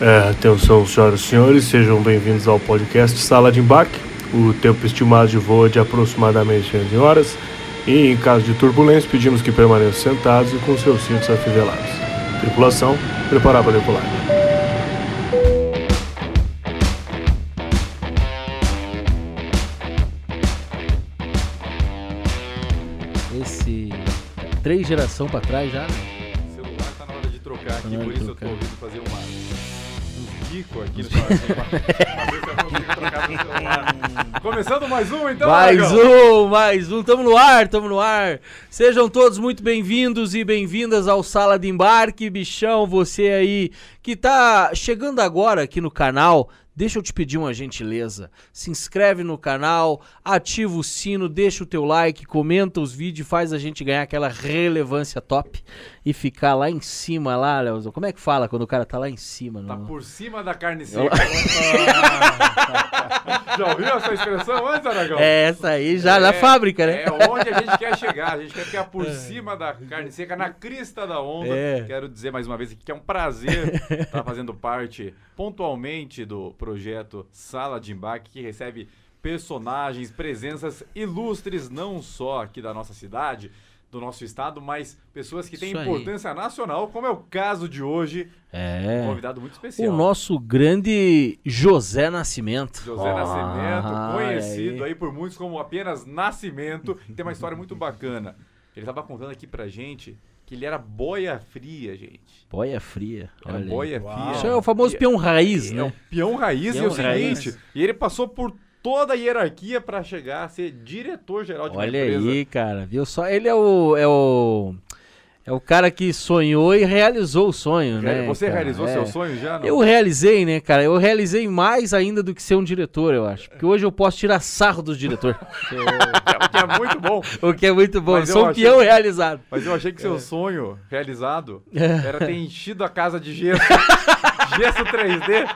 É, atenção, senhoras e senhores, sejam bem-vindos ao podcast Sala de Embarque. O tempo estimado de voo é de aproximadamente 11 horas e, em caso de turbulência, pedimos que permaneçam sentados e com seus cintos afivelados. Tripulação, preparar para decolar. Esse. Três geração pra trás já, né? O celular tá na hora de trocar aqui, na hora por isso eu tô trocar. ouvindo fazer uma, uns bicos aqui no no celular. Começando mais um, então, mais um, mais um. Tamo no ar, tamo no ar. Sejam todos muito bem-vindos e bem-vindas ao Sala de Embarque, bichão. Você aí que tá chegando agora aqui no canal. Deixa eu te pedir uma gentileza. Se inscreve no canal, ativa o sino, deixa o teu like, comenta os vídeos, faz a gente ganhar aquela relevância top e ficar lá em cima, lá, Leozão. Como é que fala quando o cara tá lá em cima? Tá no- por cima da carne seca. Já ouviu essa expressão antes, Aragão? É essa aí já na É, fábrica, né? É onde a gente quer chegar. A gente quer ficar por cima da carne seca, na crista da onda. É. Quero dizer mais uma vez aqui que é um prazer estar fazendo parte pontualmente do projeto Sala de Embarque, que recebe personagens, presenças ilustres, não só aqui da nossa cidade, do nosso estado, mas pessoas que têm Isso aí. importância nacional, como é o caso de hoje. Um É. convidado muito especial. O nosso grande José Nascimento. José Ah, Nascimento, conhecido aí. aí por muitos como apenas Nascimento, tem uma história muito bacana. Ele estava contando aqui pra gente que ele era boia fria, gente. Boia fria. Era olha aí. boia Uau. fria. Isso é o famoso peão raiz, É né? um peão raiz Peão e é o raiz. seguinte, e ele passou por toda a hierarquia pra chegar a ser diretor-geral de uma Olha empresa. aí, cara. Viu só? Ele é o. É o. É o cara que sonhou e realizou o sonho, né? Você cara? realizou É. seu sonho já? Não? Eu realizei, né, cara? Eu realizei mais ainda do que ser um diretor, eu acho. Porque hoje eu posso tirar sarro dos diretores. Que é muito bom. o que é muito bom. Mas sou um achei- peão realizado. Mas eu achei que É. seu sonho realizado era ter enchido a casa de gesso. gesso 3D.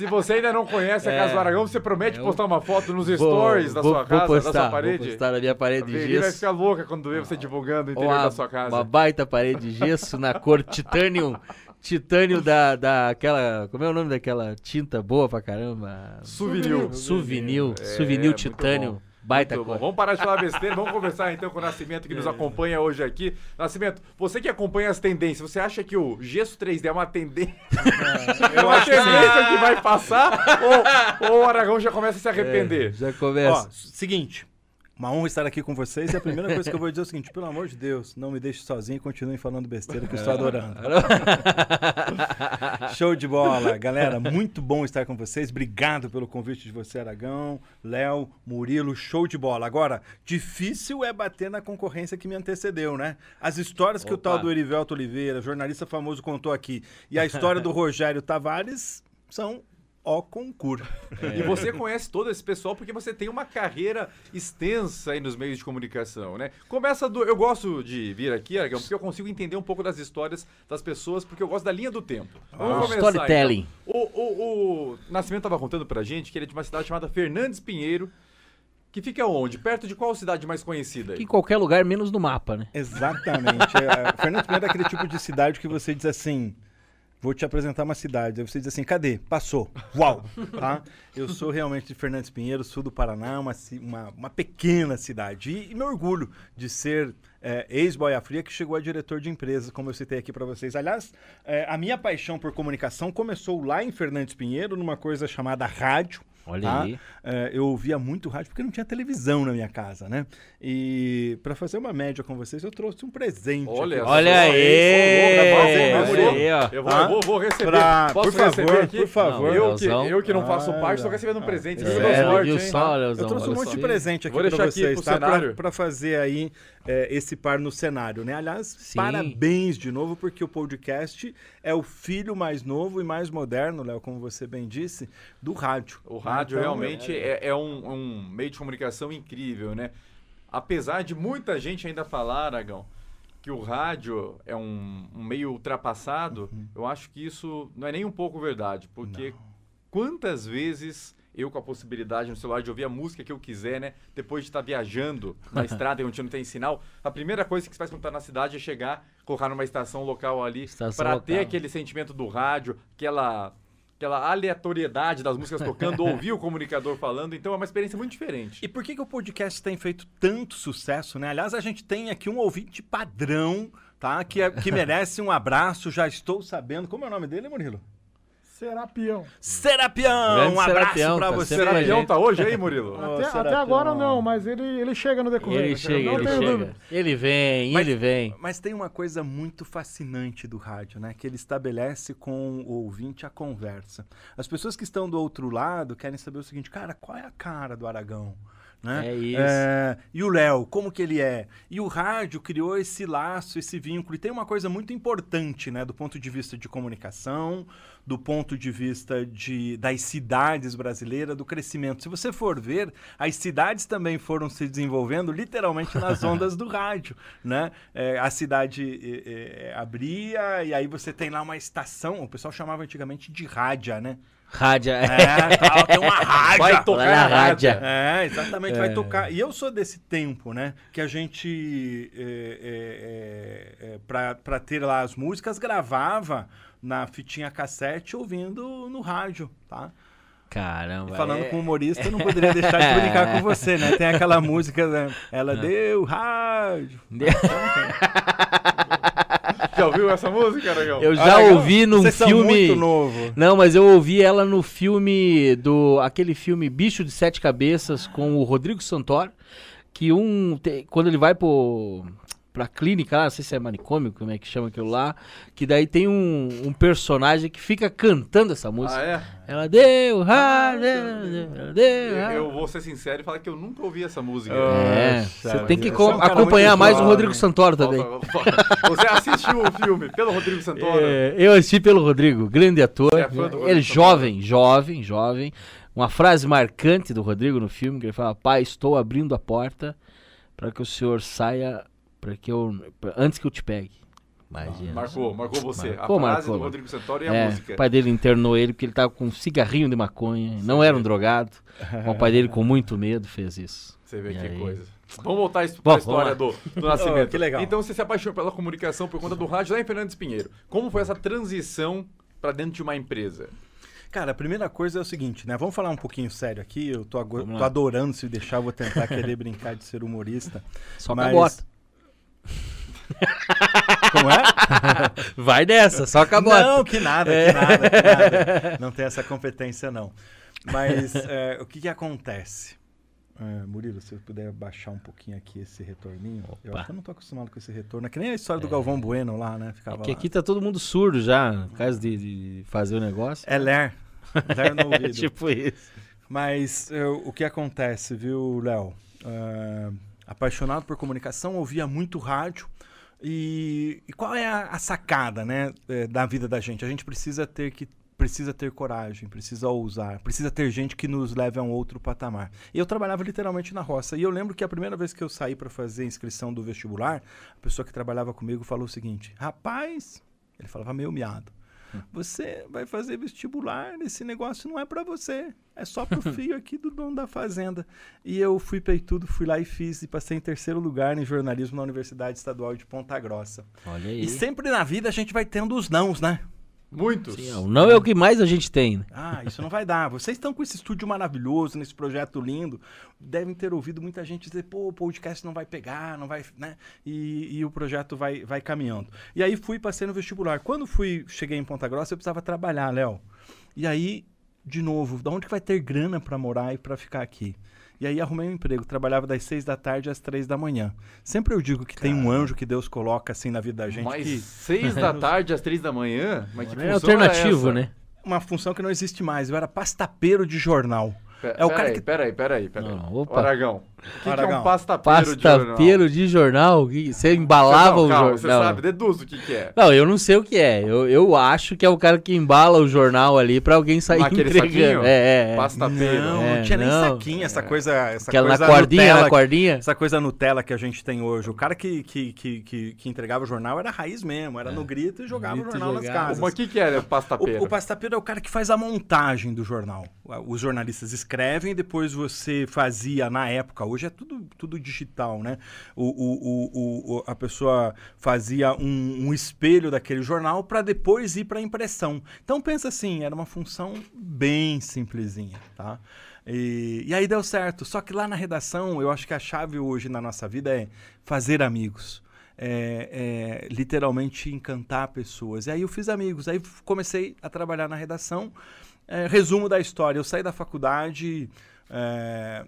Se você ainda não conhece a Casa do Aragão, você promete Eu- postar uma foto nos Vou- stories da vou- sua vou casa, postar, da sua Vou parede? postar na minha parede A de Veri vai gesso. ficar louca quando vê você divulgando o interior uma, da sua casa. uma baita parede de gesso na cor titânio. Titânio da, da aquela. Como é o nome daquela tinta boa pra caramba? Souvenir. Souvenir. É, Souvenir muito titânio. Baita Muito bom. Vamos parar de falar besteira, vamos conversar então com o Nascimento que nos acompanha hoje aqui. Nascimento, você que acompanha as tendências, você acha que o gesso 3D é uma tendência? é uma tendência que vai passar? ou, ou o Aragão já começa a se arrepender? Já Ó, começa. seguinte. Uma honra estar aqui com vocês e a primeira coisa que eu vou dizer é o seguinte: pelo amor de Deus, não me deixe sozinho e continuem falando besteira que eu estou adorando. Show de bola, galera. Muito bom estar com vocês. Obrigado pelo convite de você, Aragão, Léo, Murilo. Show de bola. Agora, difícil é bater na concorrência que me antecedeu, né? As histórias que o Opa. tal do Erivelto Oliveira, jornalista famoso, contou aqui, e a história do Rogério Tavares são ó concurso. E você conhece todo esse pessoal porque você tem uma carreira extensa aí nos meios de comunicação, né? Começa do. Eu gosto de vir aqui, Aragão, porque eu consigo entender um pouco das histórias das pessoas, porque eu gosto da linha do tempo. Vamos Ah, começar, storytelling. então. O, o, o Nascimento estava contando pra gente que ele é de uma cidade chamada Fernandes Pinheiro, que fica onde? Perto de qual cidade mais conhecida aí? Em qualquer lugar, menos no mapa, né? Exatamente. É, Fernando Pinheiro é aquele tipo de cidade que você diz assim. Vou te apresentar uma cidade. Aí você diz assim, cadê? Passou. Uau! Tá? Eu sou realmente de Fernandes Pinheiro, sul do Paraná, uma, uma, uma pequena cidade. E, e me orgulho de ser é, ex-boia fria que chegou a diretor de empresa, como eu citei aqui para vocês. Aliás, é, a minha paixão por comunicação começou lá em Fernandes Pinheiro, numa coisa chamada rádio. Olha tá? aí. É, eu ouvia muito rádio porque não tinha televisão na minha casa, né? E para fazer uma média com vocês, eu trouxe um presente. Olha, aí, olha aí, ó. Eu vou, Tá? vou, vou receber. Pra- Posso por receber favor, aqui? por favor. Não, eu, que, eu que não faço Ah, parte, estou é. recebendo um presente. É, é É, sorte, hein? só, Leozão? Eu trouxe um monte só. de presente aqui para vocês, tá? Pra fazer aí é, esse par no cenário, né? Aliás, Sim. parabéns de novo, porque o podcast é o filho mais novo e mais moderno, Léo, como você bem disse, do rádio. O rádio Então, realmente é, é um, um meio de comunicação incrível, né? Apesar de muita gente ainda falar, Aragão, que o rádio é um, um meio ultrapassado, Uhum. eu acho que isso não é nem um pouco verdade, porque quantas vezes eu com a possibilidade no celular de ouvir a música que eu quiser, né? Depois de estar viajando na estrada e onde não tem sinal, a primeira coisa que você faz quando tá na cidade é chegar, colocar numa estação local ali, local. ter aquele sentimento do rádio, aquela aquela aleatoriedade das músicas tocando, ouvir o comunicador falando, então é uma experiência muito diferente. E por que, que o podcast tem feito tanto sucesso, né? Aliás, a gente tem aqui um ouvinte padrão, tá? Que, é- que merece um abraço, já estou sabendo. Como é o nome dele, Murilo? Serapião. Serapião! Grande Um abraço Serapião, pra tá você. sempre com a Serapião gente. tá hoje aí, Murilo? Ô, Até, até Serapião. agora não, mas ele, ele chega no decorrer. Ele chega, não ele tenho chega. dúvida. Ele vem, Mas- ele vem. Mas tem uma coisa muito fascinante do rádio, né? Que ele estabelece com o ouvinte a conversa. As pessoas que estão do outro lado querem saber o seguinte, cara, qual é a cara do Aragão? Né? É isso. É, e o Léo, como que ele é? E o rádio criou esse laço, esse vínculo. E tem uma coisa muito importante, né? Do ponto de vista de comunicação, do ponto de vista de, das cidades brasileiras, do crescimento. Se você for ver, as cidades também foram se desenvolvendo literalmente nas ondas do rádio, né? É, a cidade é, abria e aí você tem lá uma estação, o pessoal chamava antigamente de rádia, né? Rádio. É, tal, tem uma rádia. Vai tocar na rádio. rádio. É, exatamente, vai tocar. E eu sou desse tempo, né? Que a gente, é, é, é, é, pra, pra ter lá as músicas, gravava na fitinha cassete ouvindo no rádio, tá? Caramba. E falando é- com o humorista, eu não poderia deixar de brincar com você, né? Tem aquela música, né? Ela deu rádio. Já ouviu essa música, Aragão? Eu já Aragão, ouvi num vocês são filme. muito novo. Não, mas eu ouvi ela no filme do aquele filme Bicho de Sete Cabeças com o Rodrigo Santoro, que um te- quando ele vai pro pra clínica, lá, não sei se é manicômio, como é que chama aquilo lá, que daí tem um, um personagem que fica cantando essa música. Ah, é? Ela deu rádio, ela deu Eu, vou ser sincero e falar que eu nunca ouvi essa música. É, você tem que é um acompanhar mais o. Rodrigo Santoro também. Você assistiu o filme pelo Rodrigo Santoro? É, eu assisti pelo Rodrigo, grande ator. É ele Santoro? jovem, jovem, jovem. Uma frase marcante do Rodrigo no filme que ele fala: "Pai, estou abrindo a porta para que o senhor saia, para que eu pra- antes que eu te pegue". Imagina. Marcou, marcou você. Marcou, a frase marcou, do Rodrigo Santoro e a É, música. o pai dele internou ele porque ele tava com um cigarrinho de maconha, não era um drogado. o pai dele com muito medo fez isso. Você vê E que aí? coisa. Vamos voltar para Bom, a história do, do nascimento. Oh, que legal. Então você se apaixonou pela comunicação por conta do rádio lá em Fernandes Pinheiro. Como foi essa transição para dentro de uma empresa? Cara, a primeira coisa é o seguinte, né? Vamos falar um pouquinho sério aqui. Eu tô, tô adorando se deixar, eu vou tentar querer brincar de ser humorista. Só Mas- com a bota. Como é? Vai dessa, só com a bota. Não, que nada, que nada, que nada. Não tem essa competência, não. Mas é, o que que acontece? É, Murilo, se eu puder baixar um pouquinho aqui esse retorninho. Eu Opa. acho que eu não tô acostumado com esse retorno. É que nem a história do Galvão Bueno lá, né? Ficava Porque lá. aqui tá todo mundo surdo já, por causa de, de fazer o negócio. É ler. Ler no É ouvido. tipo isso. Mas eu- o que acontece, viu, Léo? Ah, apaixonado por comunicação, ouvia muito rádio. E, e qual é a, a sacada, né, eh, da vida da gente? A gente precisa ter que precisa ter coragem, precisa ousar, precisa ter gente que nos leve a um outro patamar. Eu trabalhava literalmente na roça. E eu lembro que a primeira vez que eu saí para fazer inscrição do vestibular, a pessoa que trabalhava comigo falou o seguinte: "Rapaz, ele falava meio miado. Você vai fazer vestibular, esse negócio não é pra você. É só pro filho aqui do dono da fazenda. E eu fui peitudo, fui lá e fiz e passei em terceiro lugar em jornalismo na Universidade Estadual de Ponta Grossa. Olha aí. E sempre na vida a gente vai tendo os nãos, né? Muitos. Sim, ó, o não é o que mais a gente tem. né? Ah, isso não vai dar. Vocês estão com esse estúdio maravilhoso, nesse projeto lindo. Devem ter ouvido muita gente dizer, pô, o podcast não vai pegar, não vai, né? E, e o projeto vai, vai caminhando. E aí fui, passei no vestibular. Quando fui, cheguei em Ponta Grossa, eu precisava trabalhar, Léo. E aí, de novo, da onde que vai ter grana para morar e para ficar aqui? E aí arrumei um emprego, trabalhava das seis da tarde às três da manhã. Sempre eu digo que tem um anjo que Deus coloca assim na vida da gente. Mas que- seis da tarde às três da manhã? Mas que É função era alternativo, essa? né? Uma função que não existe mais. Eu era pastapeiro de jornal. É o pera cara aí, que- Peraí, peraí, peraí. Não, opa. Aragão. O que, que é um pastapeiro de jornal? Pastapeiro de jornal? Que- Você embalava Não, o calma, jornal? Você sabe, deduz o que, que é. Não, eu não sei o que é. Eu, eu acho que é o cara que embala o jornal ali pra alguém sair Naquele entregando. saquinho? É, é, é. Pastapeiro. Não, É, não tinha nem não. saquinho, essa coisa. Essa Aquela coisa na cordinha, Nutella, na cordinha. Essa coisa Nutella que a gente tem hoje. O cara que, que, que, que, que entregava o jornal era raiz mesmo, era no grito e jogava Grito o e jornal nas jogava. casas. Mas o que, que é o pastapeiro? O, o pastapeiro é o cara que faz a montagem do jornal. Os jornalistas escrevem, depois você fazia, na época, Hoje é tudo, tudo digital, né? O, o, o, o- a pessoa fazia um, um espelho daquele jornal para depois ir para impressão. Então pensa assim, era uma função bem simplesinha, tá? E, e aí deu certo. Só que lá na redação, eu acho que a chave hoje na nossa vida é fazer amigos. É, é, literalmente encantar pessoas. E aí eu fiz amigos. Aí comecei a trabalhar na redação. É, resumo da história: eu saí da faculdade é,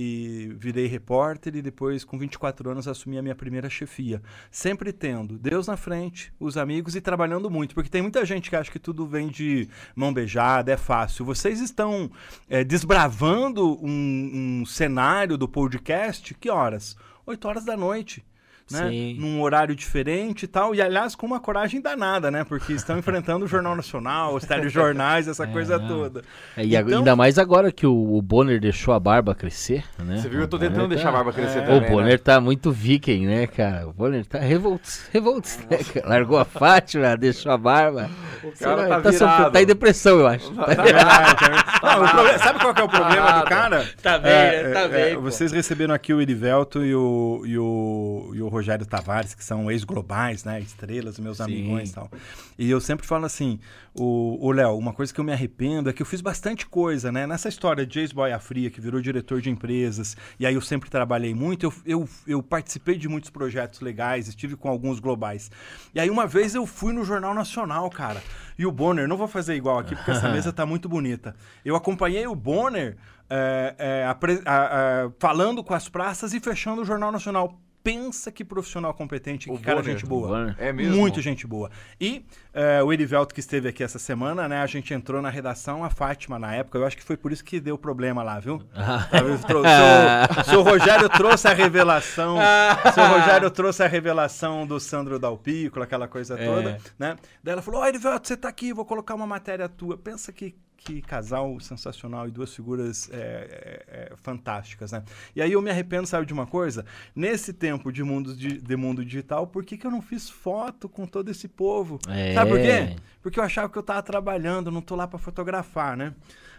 e virei repórter e depois, com 24 anos, assumi a minha primeira chefia. Sempre tendo Deus na frente, os amigos e trabalhando muito. Porque tem muita gente que acha que tudo vem de mão beijada, é fácil. Vocês estão é, desbravando um, um cenário do podcast, que horas? 8 horas da noite. Né? Sim. Num horário diferente e tal. E, aliás, com uma coragem danada, né? Porque estão enfrentando o Jornal Nacional, os telejornais, essa coisa não. toda. É, E Então- ainda mais agora que o, o Bonner deixou a barba crescer, né? Você viu, eu tô O Bonner tentando tá- deixar a barba crescer É. O também, Bonner né? tá muito viking, né, cara? O Bonner tá revoltos, revoltos, né? Largou a Fátima, deixou a barba. O cara tá sofrendo- virado. tá em depressão, eu acho. Tá É é verdade. Não, o problema- sabe qual que é o problema do cara? Tá bem, É? Tá é, bem, é, vocês receberam aqui o Erivelto e o, e o, e o Rogério Tavares, que são ex-globais, né? Estrelas, meus Sim. amigões e tal. E eu sempre falo assim, o Léo, uma coisa que eu me arrependo é que eu fiz bastante coisa, né? Nessa história de ex-boia fria, que virou diretor de empresas, e aí eu sempre trabalhei muito, eu, eu, eu participei de muitos projetos legais, estive com alguns globais. E aí uma vez eu fui no Jornal Nacional, cara, e o Bonner, não vou fazer igual aqui, porque essa mesa tá muito bonita. Eu acompanhei o Bonner é, é, apre- a- a- falando com as praças e fechando o Jornal Nacional. Pensa que profissional competente, O que cara Bonner. gente boa. É mesmo? Muito gente boa. E é, o Erivelto, que esteve aqui essa semana, né? A gente entrou na redação, a Fátima, na época, eu acho que foi por isso que deu problema lá, viu? Seu, seu Rogério trouxe a revelação. seu Rogério trouxe a revelação do Sandro Dalpícola, aquela coisa É. toda, né? Daí ela falou: Ó, Erivelto, você tá aqui, vou colocar uma matéria tua. Pensa que. Que casal sensacional e duas figuras é, é, é, fantásticas, né? E aí eu me arrependo, sabe de uma coisa? Nesse tempo de mundo, de, de mundo digital, por que, que eu não fiz foto com todo esse povo? É. Sabe por quê? Porque eu achava que eu tava trabalhando, não tô lá para fotografar, né?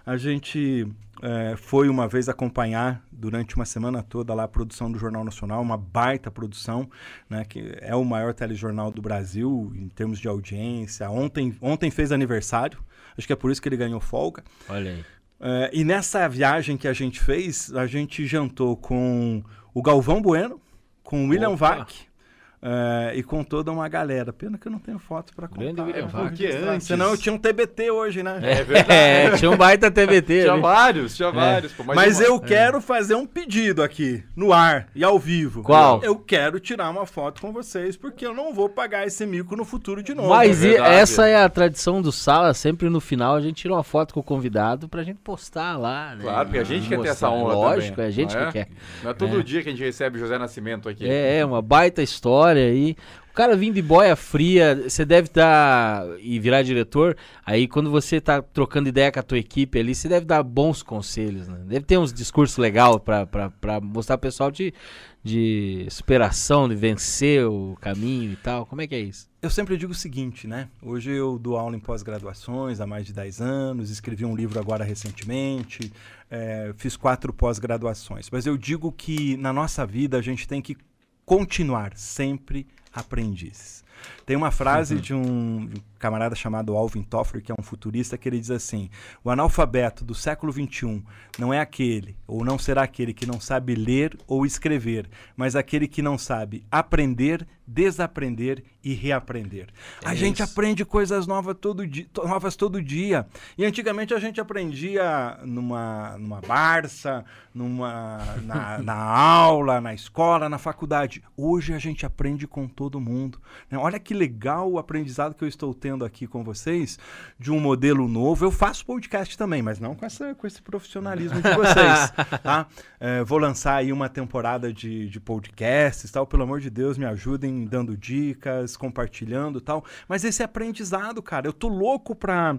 A gente é, foi uma vez acompanhar durante uma semana toda lá a produção do Jornal Nacional, uma baita produção, né? Que é o maior telejornal do Brasil em termos de audiência. Ontem, ontem fez aniversário, acho que é por isso que ele ganhou folga. Olha aí. É, e nessa viagem que a gente fez, a gente jantou com o Galvão Bueno, com o William Opa. Vac é, e com toda uma galera. Pena que eu não tenho foto para contar. Grande William Vac. Porque registrar. antes- Senão eu tinha um TBT hoje, né? É verdade. É, tinha um baita TBT. Tinha ali. vários, tinha vários. pô, Mas uma- eu quero fazer um pedido aqui, no ar e ao vivo. Qual? Eu quero tirar uma foto com vocês, porque eu não vou pagar esse mico no futuro de novo. Mas É essa é a tradição do Sala, sempre no final a gente tira uma foto com o convidado pra gente postar lá, né? Claro, porque a gente quer ter essa Mostrar. honra Lógico, também, é a gente que é? quer. Não é todo É. dia que a gente recebe José Nascimento aqui. É, é uma baita história aí. O cara vindo de boia fria, você deve estar e virar diretor, aí quando você tá trocando ideia com a tua equipe ali, você deve dar bons conselhos, né? Deve ter uns discursos legais pra mostrar pro pessoal de, de superação, de vencer o caminho e tal. Como é que é isso? Eu sempre digo o seguinte, né? Hoje eu dou aula em pós-graduações há mais de 10 anos, escrevi um livro agora recentemente, eh, fiz quatro pós-graduações. Mas eu digo que na nossa vida a gente tem que continuar sempre aprendizes. Tem uma frase de um de um camarada chamado Alvin Toffler, que é um futurista, que ele diz assim: o analfabeto do século XXI não é aquele, ou não será aquele que não sabe ler ou escrever, mas aquele que não sabe aprender, desaprender e reaprender. a É gente isso. aprende coisas novas todo, dia, novas todo dia. E antigamente a gente aprendia numa, numa barça, numa, na, na aula, na escola, na faculdade. Hoje a gente aprende com todo mundo. né? Olha que legal o aprendizado que eu estou tendo aqui com vocês de um modelo novo. Eu faço podcast também, mas não com, essa, com esse profissionalismo de vocês. tá? É, vou lançar aí uma temporada de, de podcasts tal. Pelo amor de Deus, me ajudem dando dicas, compartilhando tal. Mas esse aprendizado, cara, eu tô louco pra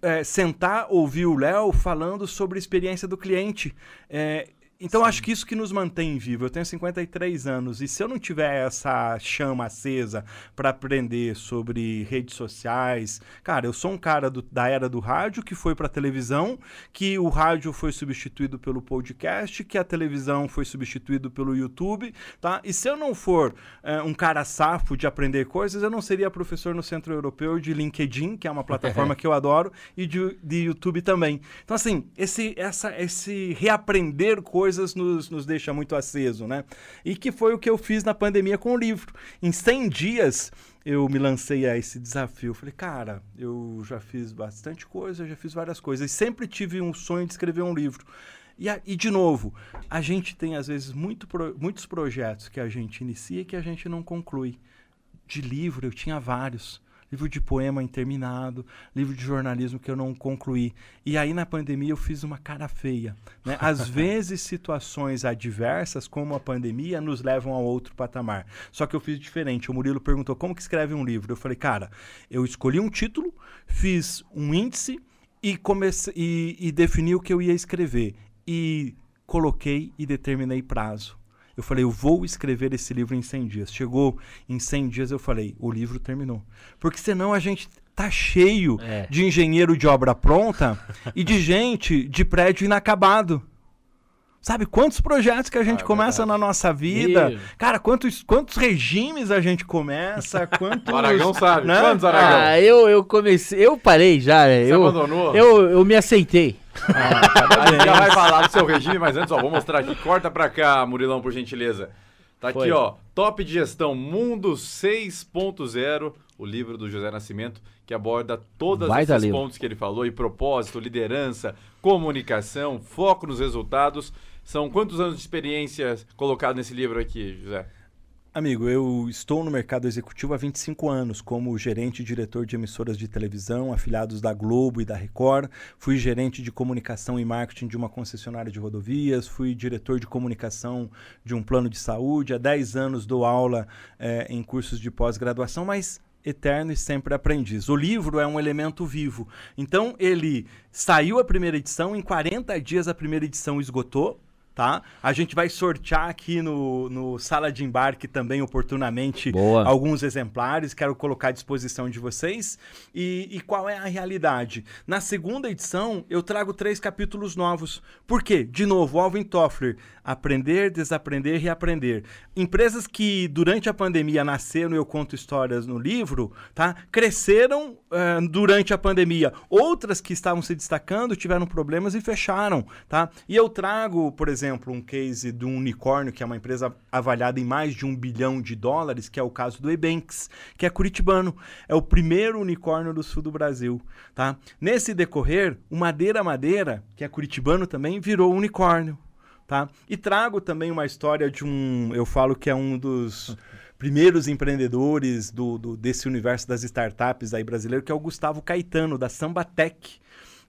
é, sentar, ouvir o Léo falando sobre a experiência do cliente. É, Então acho que isso que nos mantém vivo. Eu tenho 53 anos e se eu não tiver essa chama acesa para aprender sobre redes sociais, cara, eu sou um cara do- da era do rádio que foi para televisão, que o rádio foi substituído pelo podcast, que a televisão foi substituído pelo YouTube, tá? E se eu não for é, um cara safo de aprender coisas, eu não seria professor no Centro Europeu de LinkedIn, que é uma plataforma que eu adoro, e de, de YouTube também. Então, assim, esse, essa, esse reaprender coisas nos, nos deixa muito aceso, né? E que foi o que eu fiz na pandemia com o livro. Em 100 dias, eu me lancei a esse desafio. Falei, cara, eu já fiz bastante coisa, já fiz várias coisas. E sempre tive um sonho de escrever um livro. E, e, de novo, a gente tem, às vezes, muito pro- muitos projetos que a gente inicia e que a gente não conclui. De livro, eu tinha vários. Livro de poema interminado, livro de jornalismo que eu não concluí. E aí, na pandemia, eu fiz uma cara feia. Né? Às vezes, situações adversas, como a pandemia, nos levam a outro patamar. Só que eu fiz diferente. O Murilo perguntou como que escreve um livro. Eu falei, cara, eu escolhi um título, fiz um índice e, comecei, e, e defini o que eu ia escrever. E coloquei e determinei prazo. Eu falei, eu vou escrever esse livro em 100 dias. Chegou em 100 dias, eu falei, o livro terminou. Porque senão a gente tá cheio É. de engenheiro de obra pronta e de gente de prédio inacabado. Sabe quantos projetos que a gente Ah, é começa na nossa vida? Meu. Cara, quantos, quantos regimes a gente começa? Quantos, O Aragão sabe. né? Quantos, Aragão? Ah, eu, eu comecei. Eu parei já? Você Eu, abandonou? eu, eu me aceitei. A gente já vai falar do seu regime, mas antes, ó, vou mostrar aqui. Corta pra cá, Murilão, por gentileza. Tá aqui, Foi. ó. Top de gestão Mundo 6.0, o livro do José Nascimento, que aborda todos esses livro. pontos que ele falou, e propósito, liderança, comunicação, foco nos resultados. São quantos anos de experiência colocado nesse livro aqui, José? Amigo, eu estou no mercado executivo há 25 anos, como gerente e diretor de emissoras de televisão, afiliados da Globo e da Record. Fui gerente de comunicação e marketing de uma concessionária de rodovias. Fui diretor de comunicação de um plano de saúde. Há 10 anos dou aula eh, em cursos de pós-graduação, mas eterno e sempre aprendiz. O livro é um elemento vivo. Então, ele saiu a primeira edição, em 40 dias a primeira edição esgotou. Tá? A gente vai sortear aqui no, no Sala de Embarque também, oportunamente, Boa. alguns exemplares. Quero colocar à disposição de vocês. E, e qual é a realidade? Na segunda edição, eu trago três capítulos novos. Por quê? De novo, Alvin Toffler. Aprender, desaprender, reaprender. Empresas que durante a pandemia nasceram, eu conto histórias no livro, tá? cresceram eh, durante a pandemia. Outras que estavam se destacando tiveram problemas e fecharam. Tá? E eu trago, por exemplo, um case de um unicórnio, que é uma empresa avaliada em mais de um bilhão de dólares, que é o caso do Ebanks, que é curitibano. É o primeiro unicórnio do sul do Brasil. Tá? Nesse decorrer, o Madeira Madeira, que é curitibano também, virou unicórnio. Tá? E trago também uma história de um, eu falo que é um dos primeiros empreendedores do, do- desse universo das startups aí brasileiro, que é o Gustavo Caetano, da Sambatec.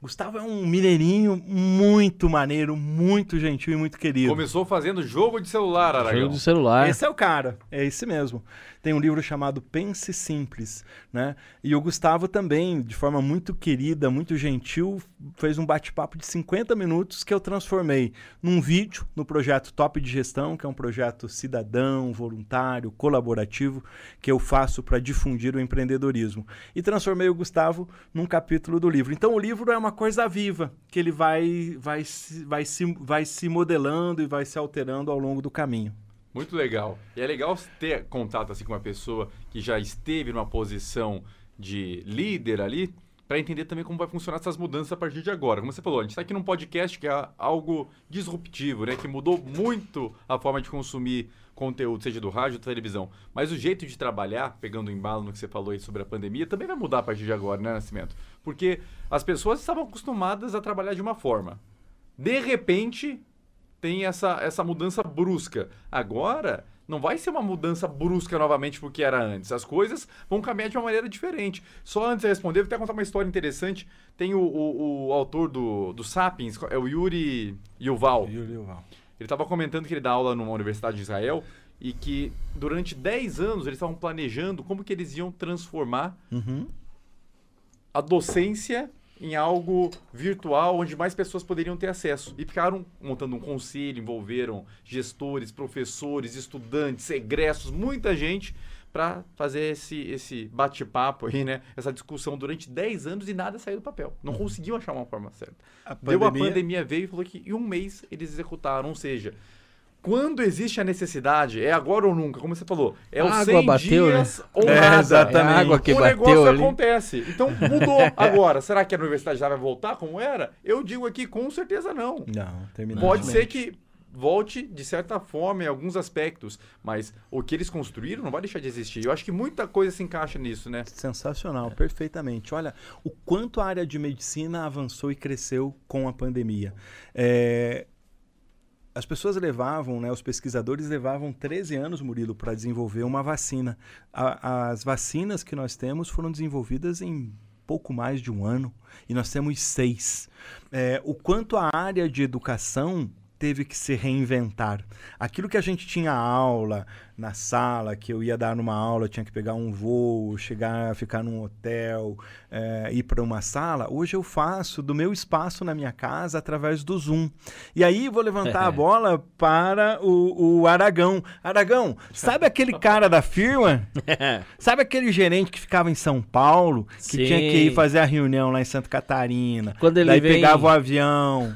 Gustavo é um mineirinho muito maneiro, muito gentil e muito querido. Começou fazendo jogo de celular, Jogo Aragão. do celular. Esse é o cara, é esse mesmo. Tem um livro chamado Pense Simples, né? E o Gustavo também, de forma muito querida, muito gentil, fez um bate-papo de 50 minutos que eu transformei num vídeo no projeto Top de Gestão, que é um projeto cidadão, voluntário, colaborativo, que eu faço para difundir o empreendedorismo. E transformei o Gustavo num capítulo do livro. Então o livro é uma coisa viva, que ele vai, vai, vai, se, vai se modelando e vai se alterando ao longo do caminho. Muito legal. E é legal ter contato assim com uma pessoa que já esteve numa posição de líder ali, para entender também como vai funcionar essas mudanças a partir de agora. Como você falou, a gente está aqui num podcast que é algo disruptivo, né? Que mudou muito a forma de consumir conteúdo, seja do rádio ou televisão. Mas o jeito de trabalhar, pegando o embalo no que você falou aí sobre a pandemia, também vai mudar a partir de agora, né, Nascimento? Porque as pessoas estavam acostumadas a trabalhar de uma forma. De repente, tem essa, essa mudança brusca. Agora, não vai ser uma mudança brusca novamente porque era antes. As coisas vão caminhar de uma maneira diferente. Só antes de responder, vou até contar uma história interessante. Tem o, o, o autor do, do Sapiens, é o Yuri Yuval. Ele estava comentando que ele dá aula numa universidade de Israel e que durante 10 anos eles estavam planejando como que eles iam transformar Uhum. a docência em algo virtual onde mais pessoas poderiam ter acesso. E ficaram montando um conselho, envolveram gestores, professores, estudantes, egressos, muita gente para fazer esse, esse bate-papo aí, né? Essa discussão durante 10 anos e nada saiu do papel. Não conseguiam achar uma forma certa. A Deu a pandemia, veio e falou que em um mês eles executaram, ou seja, quando existe a necessidade, é agora ou nunca, como você falou, é água 100 bateu, né? dias ou É, nada. exatamente. É a água que o bateu negócio ali. acontece. Então mudou agora. Será que a universidade já vai voltar como era? Eu digo aqui com certeza não. Não, terminou. Pode ser que volte de certa forma em alguns aspectos, mas o que eles construíram não vai deixar de existir. Eu acho que muita coisa se encaixa nisso, né? Sensacional, perfeitamente. Olha o quanto a área de medicina avançou e cresceu com a pandemia. É, as pessoas levavam, né, os pesquisadores levavam 13 anos, Murilo, para desenvolver uma vacina. A- as vacinas que nós temos foram desenvolvidas em pouco mais de um ano e nós temos seis. É, o quanto a área de educação teve que se reinventar. Aquilo que a gente tinha aula na sala, que eu ia dar numa aula, tinha que pegar um voo, chegar, ficar num hotel, eh, ir para uma sala. Hoje eu faço do meu espaço na minha casa através do Zoom. E aí vou levantar a bola para o, o Aragão. Aragão, sabe aquele cara da firma? Sabe aquele gerente que ficava em São Paulo, que Sim. tinha que ir fazer a reunião lá em Santa Catarina? Quando ele daí vem- pegava o avião.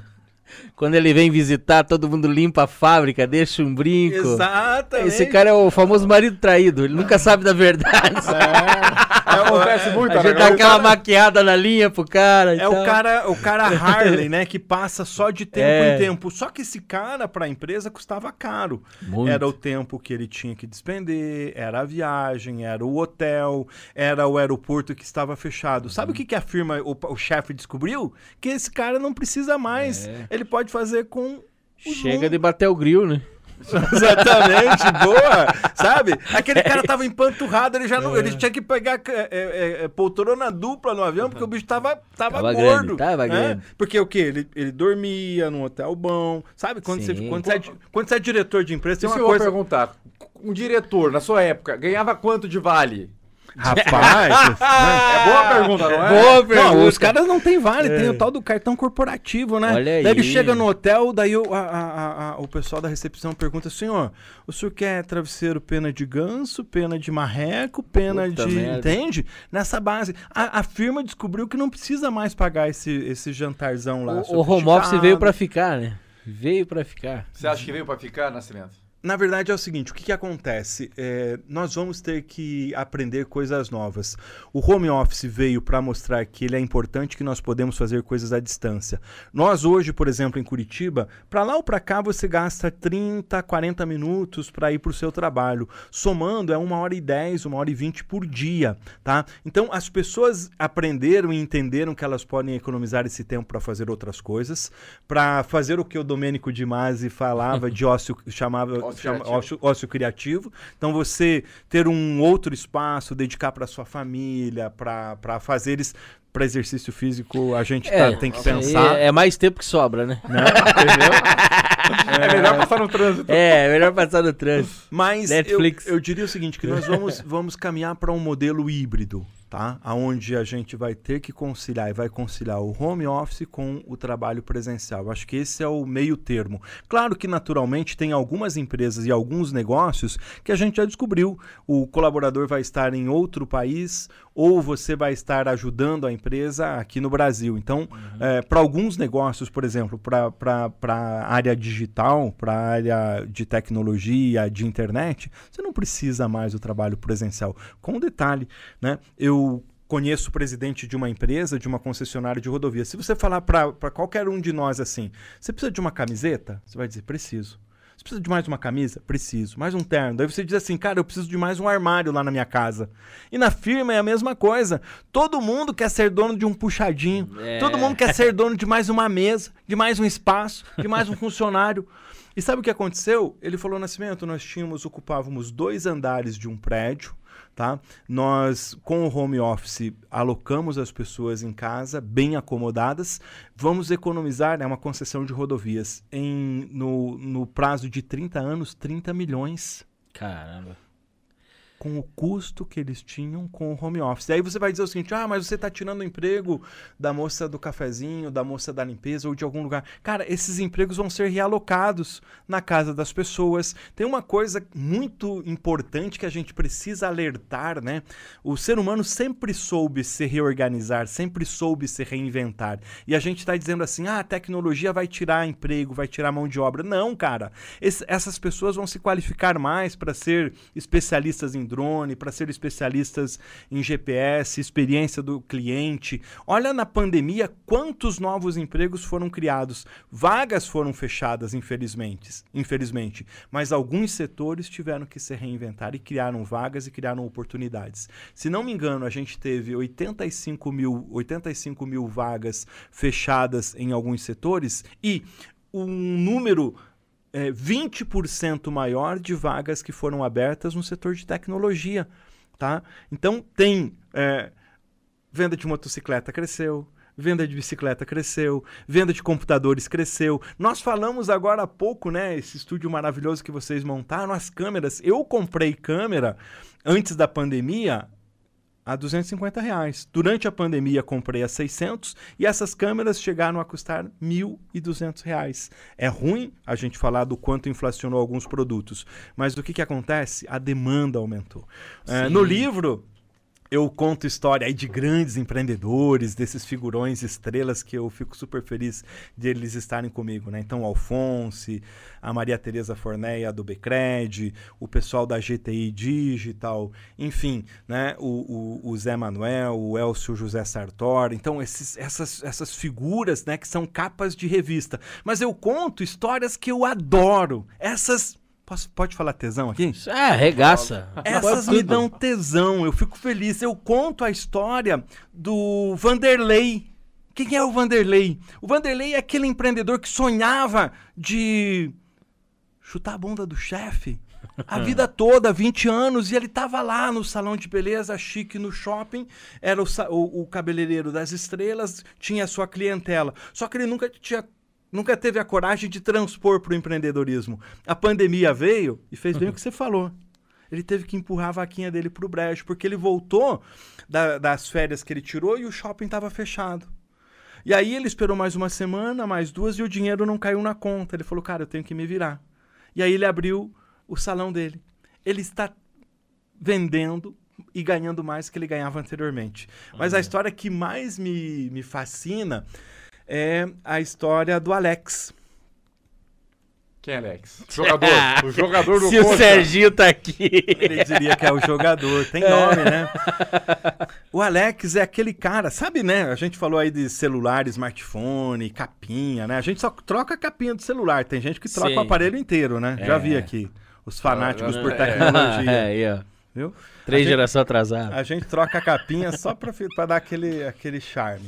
Quando ele vem visitar, todo mundo limpa a fábrica, deixa um brinco. Exatamente. Esse cara é o famoso marido traído, ele nunca sabe da verdade. É, Acontece muito, A gente dá aquela maquiada na linha pro cara. e É o cara, o cara Harley, né, que passa só de tempo É. em tempo. Só que esse cara para a empresa custava caro. Muito. Era o tempo que ele tinha que despender, era a viagem, era o hotel, era o aeroporto que estava fechado. Sabe o que, que a firma, o, o chefe descobriu? Que esse cara não precisa mais. É. Ele pode fazer com Chega Zoom. de bater o grill, né? Exatamente, boa. Sabe? Aquele cara tava empanturrado, ele já não, ele tinha que pegar é, é, é, poltrona dupla no avião, porque o bicho tava, tava, Tava gordo. grande, tava né? grande. Porque o quê? Ele, ele dormia num hotel bom. Sabe? Quando, você, quando, você é, quando você é diretor de empresa, tem uma que eu vou coisa. perguntar. Um diretor, na sua época, ganhava quanto de vale? Rapaz, né? É boa pergunta, não é? Boa pergunta. Não, os caras não tem vale, tem o tal do cartão corporativo, né? Olha daí ele aí. chega no hotel, daí o, a- a- a- a- o pessoal da recepção pergunta assim, ó, o senhor quer travesseiro pena de ganso, pena de marreco, pena Puta de... merda. Entende? Nessa base. A, a firma descobriu que não precisa mais pagar esse, esse jantarzão lá. O, o home office veio pra ficar, né? Veio pra ficar. Você acha que veio pra ficar, Nascimento? Na verdade é o seguinte, o que, que acontece? É, nós vamos ter que aprender coisas novas. O home office veio para mostrar que ele é importante, que nós podemos fazer coisas à distância. Nós hoje, por exemplo, em Curitiba, para lá ou para cá você gasta 30, 40 minutos para ir para o seu trabalho. Somando é uma hora e 10, uma hora e 20 por dia, tá? Então as pessoas aprenderam e entenderam que elas podem economizar esse tempo para fazer outras coisas, para fazer o que o Domênico de Masi falava de ócio, chamava chama- ócio, ócio criativo. Então você ter um outro espaço, dedicar para sua família, para fazeres para exercício físico, a gente tá- tem que pensar. É, é mais tempo que sobra, né? né? Entendeu? É melhor passar no trânsito. É, melhor passar no trânsito. Mas eu, Netflix. eu diria o seguinte, que nós vamos, vamos caminhar para um modelo híbrido, tá? Aonde a gente vai ter que conciliar e vai conciliar o home office com o trabalho presencial. Acho que esse é o meio termo. Claro que naturalmente tem algumas empresas e alguns negócios que a gente já descobriu. O colaborador vai estar em outro país ou você vai estar ajudando a empresa aqui no Brasil. Então, para alguns negócios, por exemplo, para a área digital, para a área de tecnologia, de internet, você não precisa mais do trabalho presencial. Com um detalhe, né? Eu conheço o presidente de uma empresa, de uma concessionária de rodovia. Se você falar para qualquer um de nós assim, você precisa de uma camiseta? Você vai dizer, preciso. Você precisa de mais uma camisa? Preciso. Mais um terno. Daí você diz assim, cara, eu preciso de mais um armário lá na minha casa. E na firma é a mesma coisa. Todo mundo quer ser dono de um puxadinho. É. Todo mundo quer ser dono de mais uma mesa, de mais um espaço, de mais um funcionário. E sabe o que aconteceu? Ele falou, Nascimento, nós tínhamos, ocupávamos dois andares de um prédio, tá? Nós, com o home office, alocamos as pessoas em casa, bem acomodadas. Vamos economizar, é uma concessão de rodovias, em, no, no prazo de 30 anos, 30 milhões. Caramba. Com o custo que eles tinham com o home office. E aí você vai dizer o seguinte: ah, mas você está tirando o emprego da moça do cafezinho, da moça da limpeza ou de algum lugar. Cara, esses empregos vão ser realocados na casa das pessoas. Tem uma coisa muito importante que a gente precisa alertar, né? O ser humano sempre soube se reorganizar, sempre soube se reinventar. E a gente está dizendo assim: ah, a tecnologia vai tirar emprego, vai tirar mão de obra. Não, cara. Esse, essas pessoas vão se qualificar mais para ser especialistas em drone, para ser especialistas em GPS, experiência do cliente. Olha na pandemia quantos novos empregos foram criados. Vagas foram fechadas, infelizmente, infelizmente, mas alguns setores tiveram que se reinventar e criaram vagas e criaram oportunidades. Se não me engano, a gente teve 85 mil, 85 mil vagas fechadas em alguns setores e um número é, 20% maior de vagas que foram abertas no setor de tecnologia. Tá? Então, tem é, venda de motocicleta cresceu, venda de bicicleta cresceu, venda de computadores cresceu. Nós falamos agora há pouco, né, esse estúdio maravilhoso que vocês montaram, as câmeras. Eu comprei câmera antes da pandemia a 250 reais. Durante a pandemia comprei a 600 e essas câmeras chegaram a custar 1.200 reais. É ruim a gente falar do quanto inflacionou alguns produtos, mas o que, que acontece? A demanda aumentou. É, no livro eu conto história aí de grandes empreendedores, desses figurões estrelas que eu fico super feliz de eles estarem comigo, né? Então, o Alfonse, a Maria Tereza Forneia do Becred, o pessoal da GTI Digital, enfim, né? O, o, o Zé Manuel, o Elcio José Sartor. Então, esses, essas, essas figuras, né? Que são capas de revista. Mas eu conto histórias que eu adoro. Essas Posso, pode falar tesão aqui? É, regaça. Essas me dão tesão, eu fico feliz. Eu conto a história do Vanderlei. Quem é o Vanderlei? O Vanderlei é aquele empreendedor que sonhava de chutar a bunda do chefe a vida toda, 20 anos, e ele estava lá no salão de beleza chique no shopping, era o, o, o cabeleireiro das estrelas, tinha a sua clientela. Só que ele nunca tinha nunca teve a coragem de transpor para o empreendedorismo. A pandemia veio e fez bem o que você falou. Ele teve que empurrar a vaquinha dele para o brejo, porque ele voltou da, das férias que ele tirou e o shopping estava fechado. E aí ele esperou mais uma semana, mais duas, e o dinheiro não caiu na conta. Ele falou, cara, eu tenho que me virar. E aí ele abriu o salão dele. Ele está vendendo e ganhando mais que ele ganhava anteriormente. Mas a história que mais me, me fascina é a história do Alex. Quem é Alex? Jogador. o jogador do Se o Serginho tá aqui. Ele diria que é o jogador. Tem nome, né? O Alex é aquele cara, sabe, né? A gente falou aí de celular, smartphone, capinha, né? A gente só troca a capinha do celular. Tem gente que troca Sim. o aparelho inteiro, né? Já É. vi aqui. Os fanáticos Ah, por é. tecnologia. É, aí, ó. Viu? Três gerações atrasadas. A gente troca a capinha só pra dar aquele, aquele charme.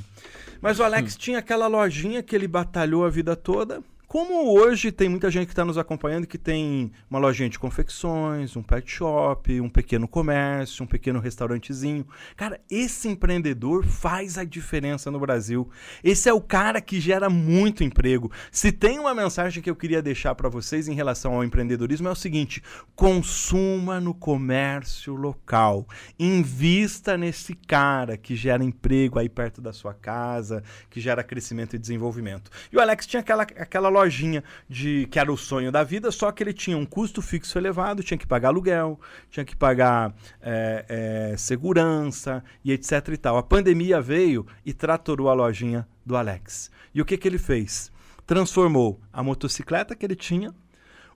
Mas o Alex tinha aquela lojinha que ele batalhou a vida toda. Como hoje tem muita gente que está nos acompanhando que tem uma lojinha de confecções, um pet shop, um pequeno comércio, um pequeno restaurantezinho. Cara, esse empreendedor faz a diferença no Brasil. Esse é o cara que gera muito emprego. Se tem uma mensagem que eu queria deixar para vocês em relação ao empreendedorismo é o seguinte: consuma no comércio local. Invista nesse cara que gera emprego aí perto da sua casa, que gera crescimento e desenvolvimento. E o Alex tinha aquela, aquela lojinha de que era o sonho da vida, só que ele tinha um custo fixo elevado, tinha que pagar aluguel, tinha que pagar é, é, segurança e etc e tal. A pandemia veio e tratorou a lojinha do Alex. E o que, que ele fez? Transformou a motocicleta que ele tinha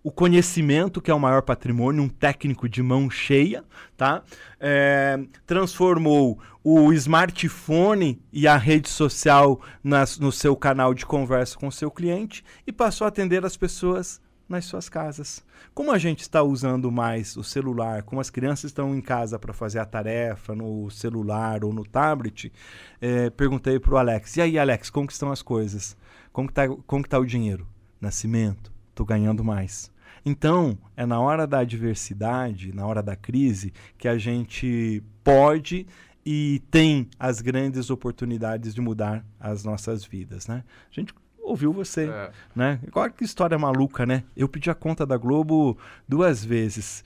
o conhecimento, que é o maior patrimônio, um técnico de mão cheia, tá? É, transformou o smartphone e a rede social nas- no seu canal de conversa com o seu cliente e passou a atender as pessoas nas suas casas. Como a gente está usando mais o celular, como as crianças estão em casa para fazer a tarefa no celular ou no tablet, é, perguntei para o Alex, e aí Alex, como estão as coisas? Como tá, que tá o dinheiro? Nascimento, estou ganhando mais. Então, é na hora da adversidade, na hora da crise, que a gente pode e tem as grandes oportunidades de mudar as nossas vidas, né? A gente ouviu você, É. né? Igual que história maluca, né? Eu pedi a conta da Globo duas vezes.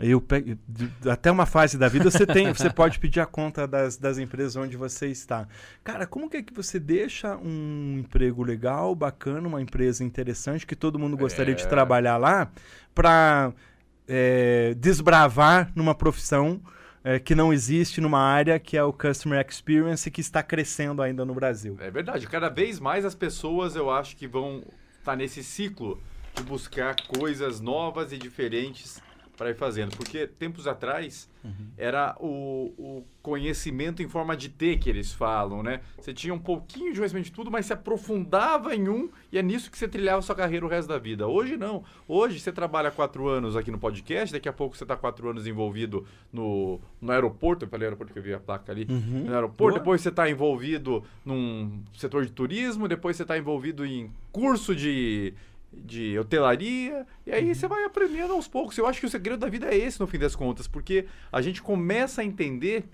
Eu pe- de- até uma fase da vida você tem, você pode pedir a conta das, das empresas onde você está. Cara, como que é que você deixa um emprego legal, bacana, uma empresa interessante que todo mundo gostaria de É. trabalhar lá, para desbravar numa profissão é, que não existe numa área que é o customer experience que está crescendo ainda no Brasil? É verdade. Cada vez mais as pessoas, eu acho que vão estar nesse ciclo de buscar coisas novas e diferentes para ir fazendo. Porque tempos atrás era o, o conhecimento em forma de T que eles falam, né? Você tinha um pouquinho de conhecimento de tudo, mas se aprofundava em um e é nisso que você trilhava sua carreira o resto da vida. Hoje não. Hoje você trabalha quatro anos aqui no podcast, daqui a pouco você está quatro anos envolvido no, no aeroporto. Eu falei aeroporto que eu vi a placa ali. Uhum. No aeroporto, Boa. depois você está envolvido num setor de turismo, depois você está envolvido em curso de, de hotelaria, e aí Uhum. você vai aprendendo aos poucos. Eu acho que o segredo da vida é esse, no fim das contas, porque a gente começa a entender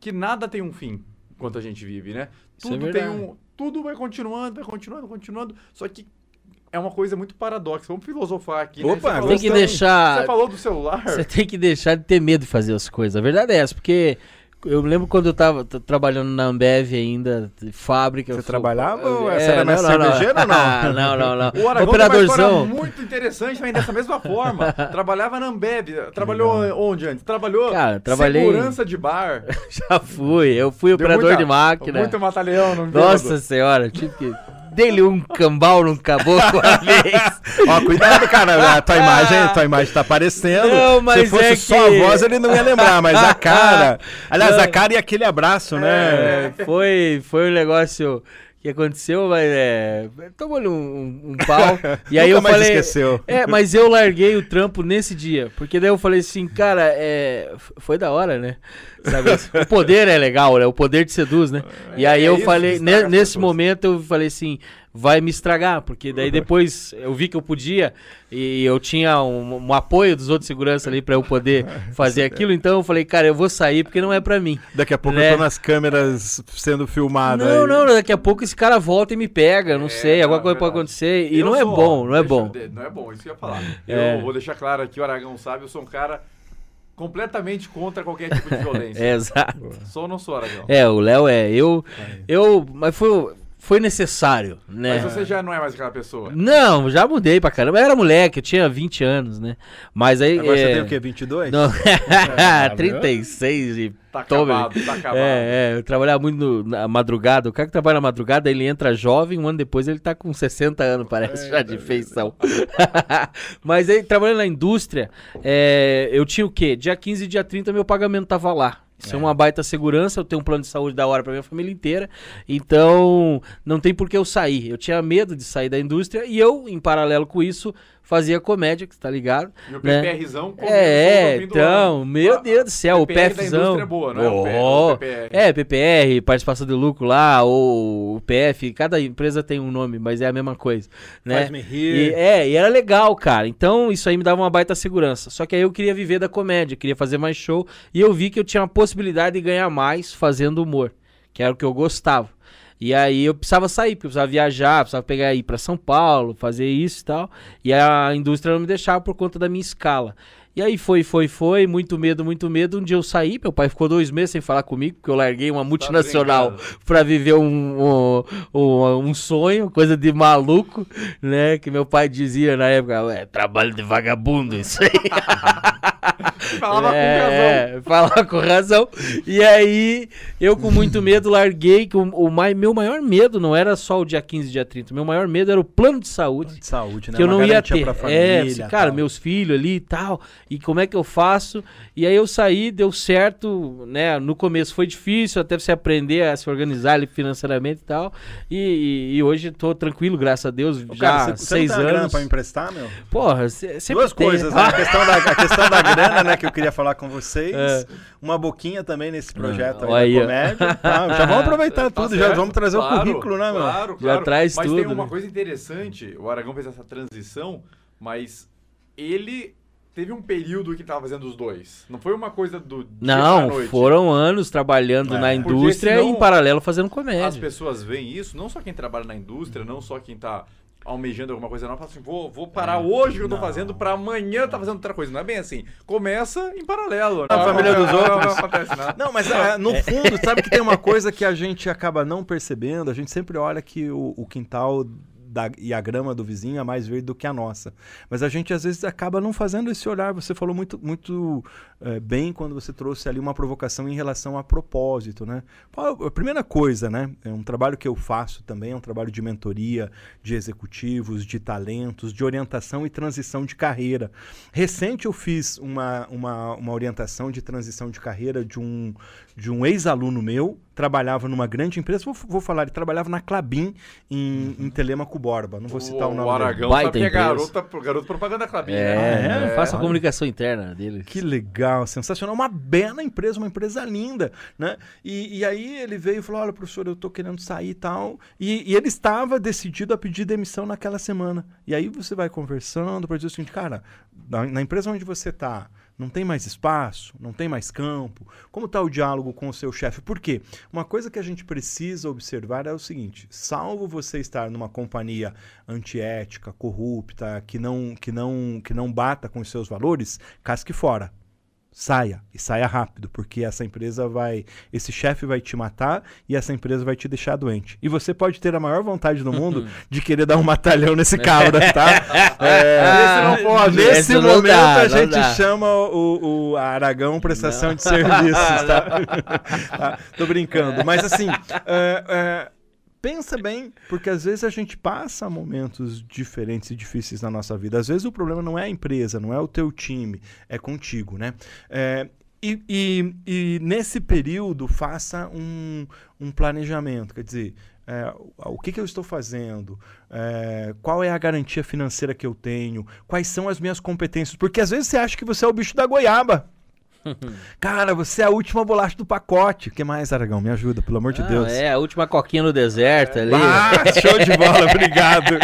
que nada tem um fim enquanto a gente vive, né? Isso é Tudo tem verdade. um. Tudo vai continuando, vai continuando, continuando. Só que é uma coisa muito paradoxa. Vamos filosofar aqui. né? Opa, Você falou- Tem que deixar. Você falou do celular. Você tem que deixar de ter medo de fazer as coisas. A verdade é essa, porque eu lembro quando eu tava trabalhando na Ambev ainda, de fábrica. Você eu sou- trabalhava ou É, essa era mais não, não, não. cervejeira ou não? não, não, não. O Aragão Operadorzão. muito interessante também dessa mesma forma. Trabalhava na Ambev. Trabalhou onde antes? Trabalhou Cara, trabalhei- segurança de bar. Já fui. Eu fui Deu operador muita- de máquina. Muito mataleão no Nossa senhora, tive que. Dei-lhe um cambal num caboclo uma vez. Ó, cuidado, cara. A tua imagem, a tua imagem tá aparecendo. Não, mas Se fosse é só que- a voz, ele não ia lembrar, mas a cara. Aliás, a cara e aquele abraço, né? É, foi, foi um negócio que aconteceu, mas é. Tomou-lhe um, um, um pau. E aí Nunca eu falei. esqueceu. É, mas eu larguei o trampo nesse dia. Porque daí eu falei assim, cara, é. Foi da hora, né? Sabe? o poder é legal, né? O poder te seduz, né? E aí é eu isso, falei, nesse momento eu falei assim, vai me estragar, porque daí depois eu vi que eu podia e eu tinha um, um apoio dos outros seguranças ali pra eu poder fazer aquilo, então eu falei, cara, eu vou sair porque não é pra mim. Daqui a pouco Né? eu tô nas câmeras sendo filmado. Não, aí. não, daqui a pouco esse cara volta e me pega, não É, sei, alguma coisa pode verdade. acontecer. E Eu não é sou- bom, não é bom. de- Não é bom, isso que eu ia falar. É. Eu vou deixar claro aqui, o Aragão sabe, eu sou um cara completamente contra qualquer tipo de violência. É, exato. Sou ou não sou, Aragão? É, o Léo é. Eu. Eu. Mas foi, foi necessário, né? Mas você já não é mais aquela pessoa. Não, já mudei pra caramba. Eu era moleque, eu tinha 20 anos, né? Mas aí. Agora é... você tem o quê? 22? Não, viu? 36 e. Tá Tome. acabado, tá acabado. É, é, eu trabalhava muito no- na madrugada. O cara que trabalha na madrugada, ele entra jovem, um ano depois ele tá com 60 anos, parece, já de feição. Mas aí, trabalhando na indústria, é, eu tinha o quê? Dia 15 e dia 30 meu pagamento tava lá. Isso é. uma baita segurança, eu tenho um plano de saúde da hora pra minha família inteira. Então, não tem por que eu sair. Eu tinha medo de sair da indústria e eu, em paralelo com isso, fazia comédia, que tá ligado? E o? PPRzão É, então, meu Deus do céu, o PFzão. é boa, não é? Oh, PPR. É, PPR, participação de lucro lá, ou o PF, cada empresa tem um nome, mas é a mesma coisa, né? Faz-me rir. E, é, e era legal, cara. Então isso aí me dava uma baita segurança. Só que aí eu queria viver da comédia, queria fazer mais show, e eu vi que eu tinha a possibilidade de ganhar mais fazendo humor, que era o que eu gostava. E aí eu precisava sair, porque eu precisava viajar, precisava pegar ir para São Paulo, fazer isso e tal. E a indústria não me deixava por conta da minha escala. E aí foi, foi, foi, muito medo, muito medo. Um dia eu saí, meu pai ficou dois meses sem falar comigo, porque eu larguei uma multinacional brincando. pra viver um, um, um, um sonho, coisa de maluco, né? Que meu pai dizia na época, é trabalho de vagabundo isso aí. Falava com razão. É, falava com razão. E aí, eu com muito medo larguei, que o, o mai- meu maior medo não era só o dia 15 dia 30, o meu maior medo era o plano de saúde. De saúde, né? Que eu Uma não ia ter. Pra é, família, assim, cara, tal. meus filhos ali e tal. E como é que eu faço? E aí eu saí, deu certo, né? No começo foi difícil, até você aprender a se organizar ali financeiramente e tal. E, e- hoje tô tranquilo, graças a Deus, Ô, já cara, você, seis você não tem uma grana anos. pra me emprestar, meu? Porra, sempre Duas tem. coisas, né? A questão, da, a questão da grana, né, que eu queria falar com vocês. É. Uma boquinha também nesse projeto olha aí comédia. tá? Já vamos aproveitar Tá tudo, já vamos trazer claro, o currículo, né, meu? Claro, Já claro. traz mas tudo, tem uma né? coisa interessante, o Aragão fez essa transição, mas ele teve um período que tava fazendo os dois. Não foi uma coisa do dia pra Não, noite. foram anos trabalhando É. na indústria e em paralelo fazendo As comédia. pessoas veem isso, não só quem trabalha na indústria, não só quem tá almejando alguma coisa nova, fala assim, vou, vou parar hoje o que eu tô fazendo pra amanhã tá fazendo outra coisa. Não é bem assim. Começa em paralelo. né? A família dos Não, outros. Não, acontece nada. Não, mas ah, no fundo, sabe que tem uma coisa que a gente acaba não percebendo? A gente sempre olha que o, o quintal da- e a grama do vizinho é mais verde do que a nossa. Mas a gente às vezes acaba não fazendo esse olhar. Você falou muito, muito eh, bem quando você trouxe ali uma provocação em relação a propósito, né? Pô, A primeira coisa, né? É um trabalho que eu faço também, é um trabalho de mentoria, de executivos, de talentos, de orientação e transição de carreira. Recente eu fiz uma, uma, uma orientação de transição de carreira de um, de um ex-aluno meu, trabalhava numa grande empresa, vou, vou falar, ele trabalhava na Clabin em, em Telemaco Borba, não vou citar o, nome dele. Aragão Baita sabe que é garota, garoto propaganda Clabinha. É, né? eu faço a olha. comunicação interna dele. Que legal, sensacional. Uma bela empresa, uma empresa linda, né? E, e aí ele veio e falou, olha, professor, eu tô querendo sair e tal. E, e ele estava decidido a pedir demissão naquela semana. E aí você vai conversando para dizer o seguinte, cara, na, na empresa onde você tá, não tem mais espaço, não tem mais campo. Como está o diálogo com o seu chefe? Por quê? Uma coisa que a gente precisa observar é o seguinte: salvo você estar numa companhia antiética, corrupta, que não, que não, que não bata com os seus valores, casque fora. Saia e saia rápido, porque essa empresa vai, esse chefe vai te matar e essa empresa vai te deixar doente. E você pode ter a maior vontade do mundo de querer dar um matalhão nesse cabra, tá? É, não pode. Nesse Esse não momento dá, a não gente dá. chama o, o Aragão prestação de serviços, tá? Tá, Tô brincando, mas assim, é, é, pensa bem, porque às vezes a gente passa momentos diferentes e difíceis na nossa vida. Às vezes o problema não é a empresa, não é o teu time, é contigo, né? É, e, e- e nesse período faça um, um planejamento, quer dizer, é, o- que, que eu estou fazendo, É, qual é a garantia financeira que eu tenho, quais são as minhas competências, porque às vezes você acha que você é o bicho da goiaba. Cara, você é a última bolacha do pacote. O que mais, Aragão? Me ajuda, pelo amor de Ah, Deus. É, a última coquinha no deserto ali. Ah, show de bola, obrigado.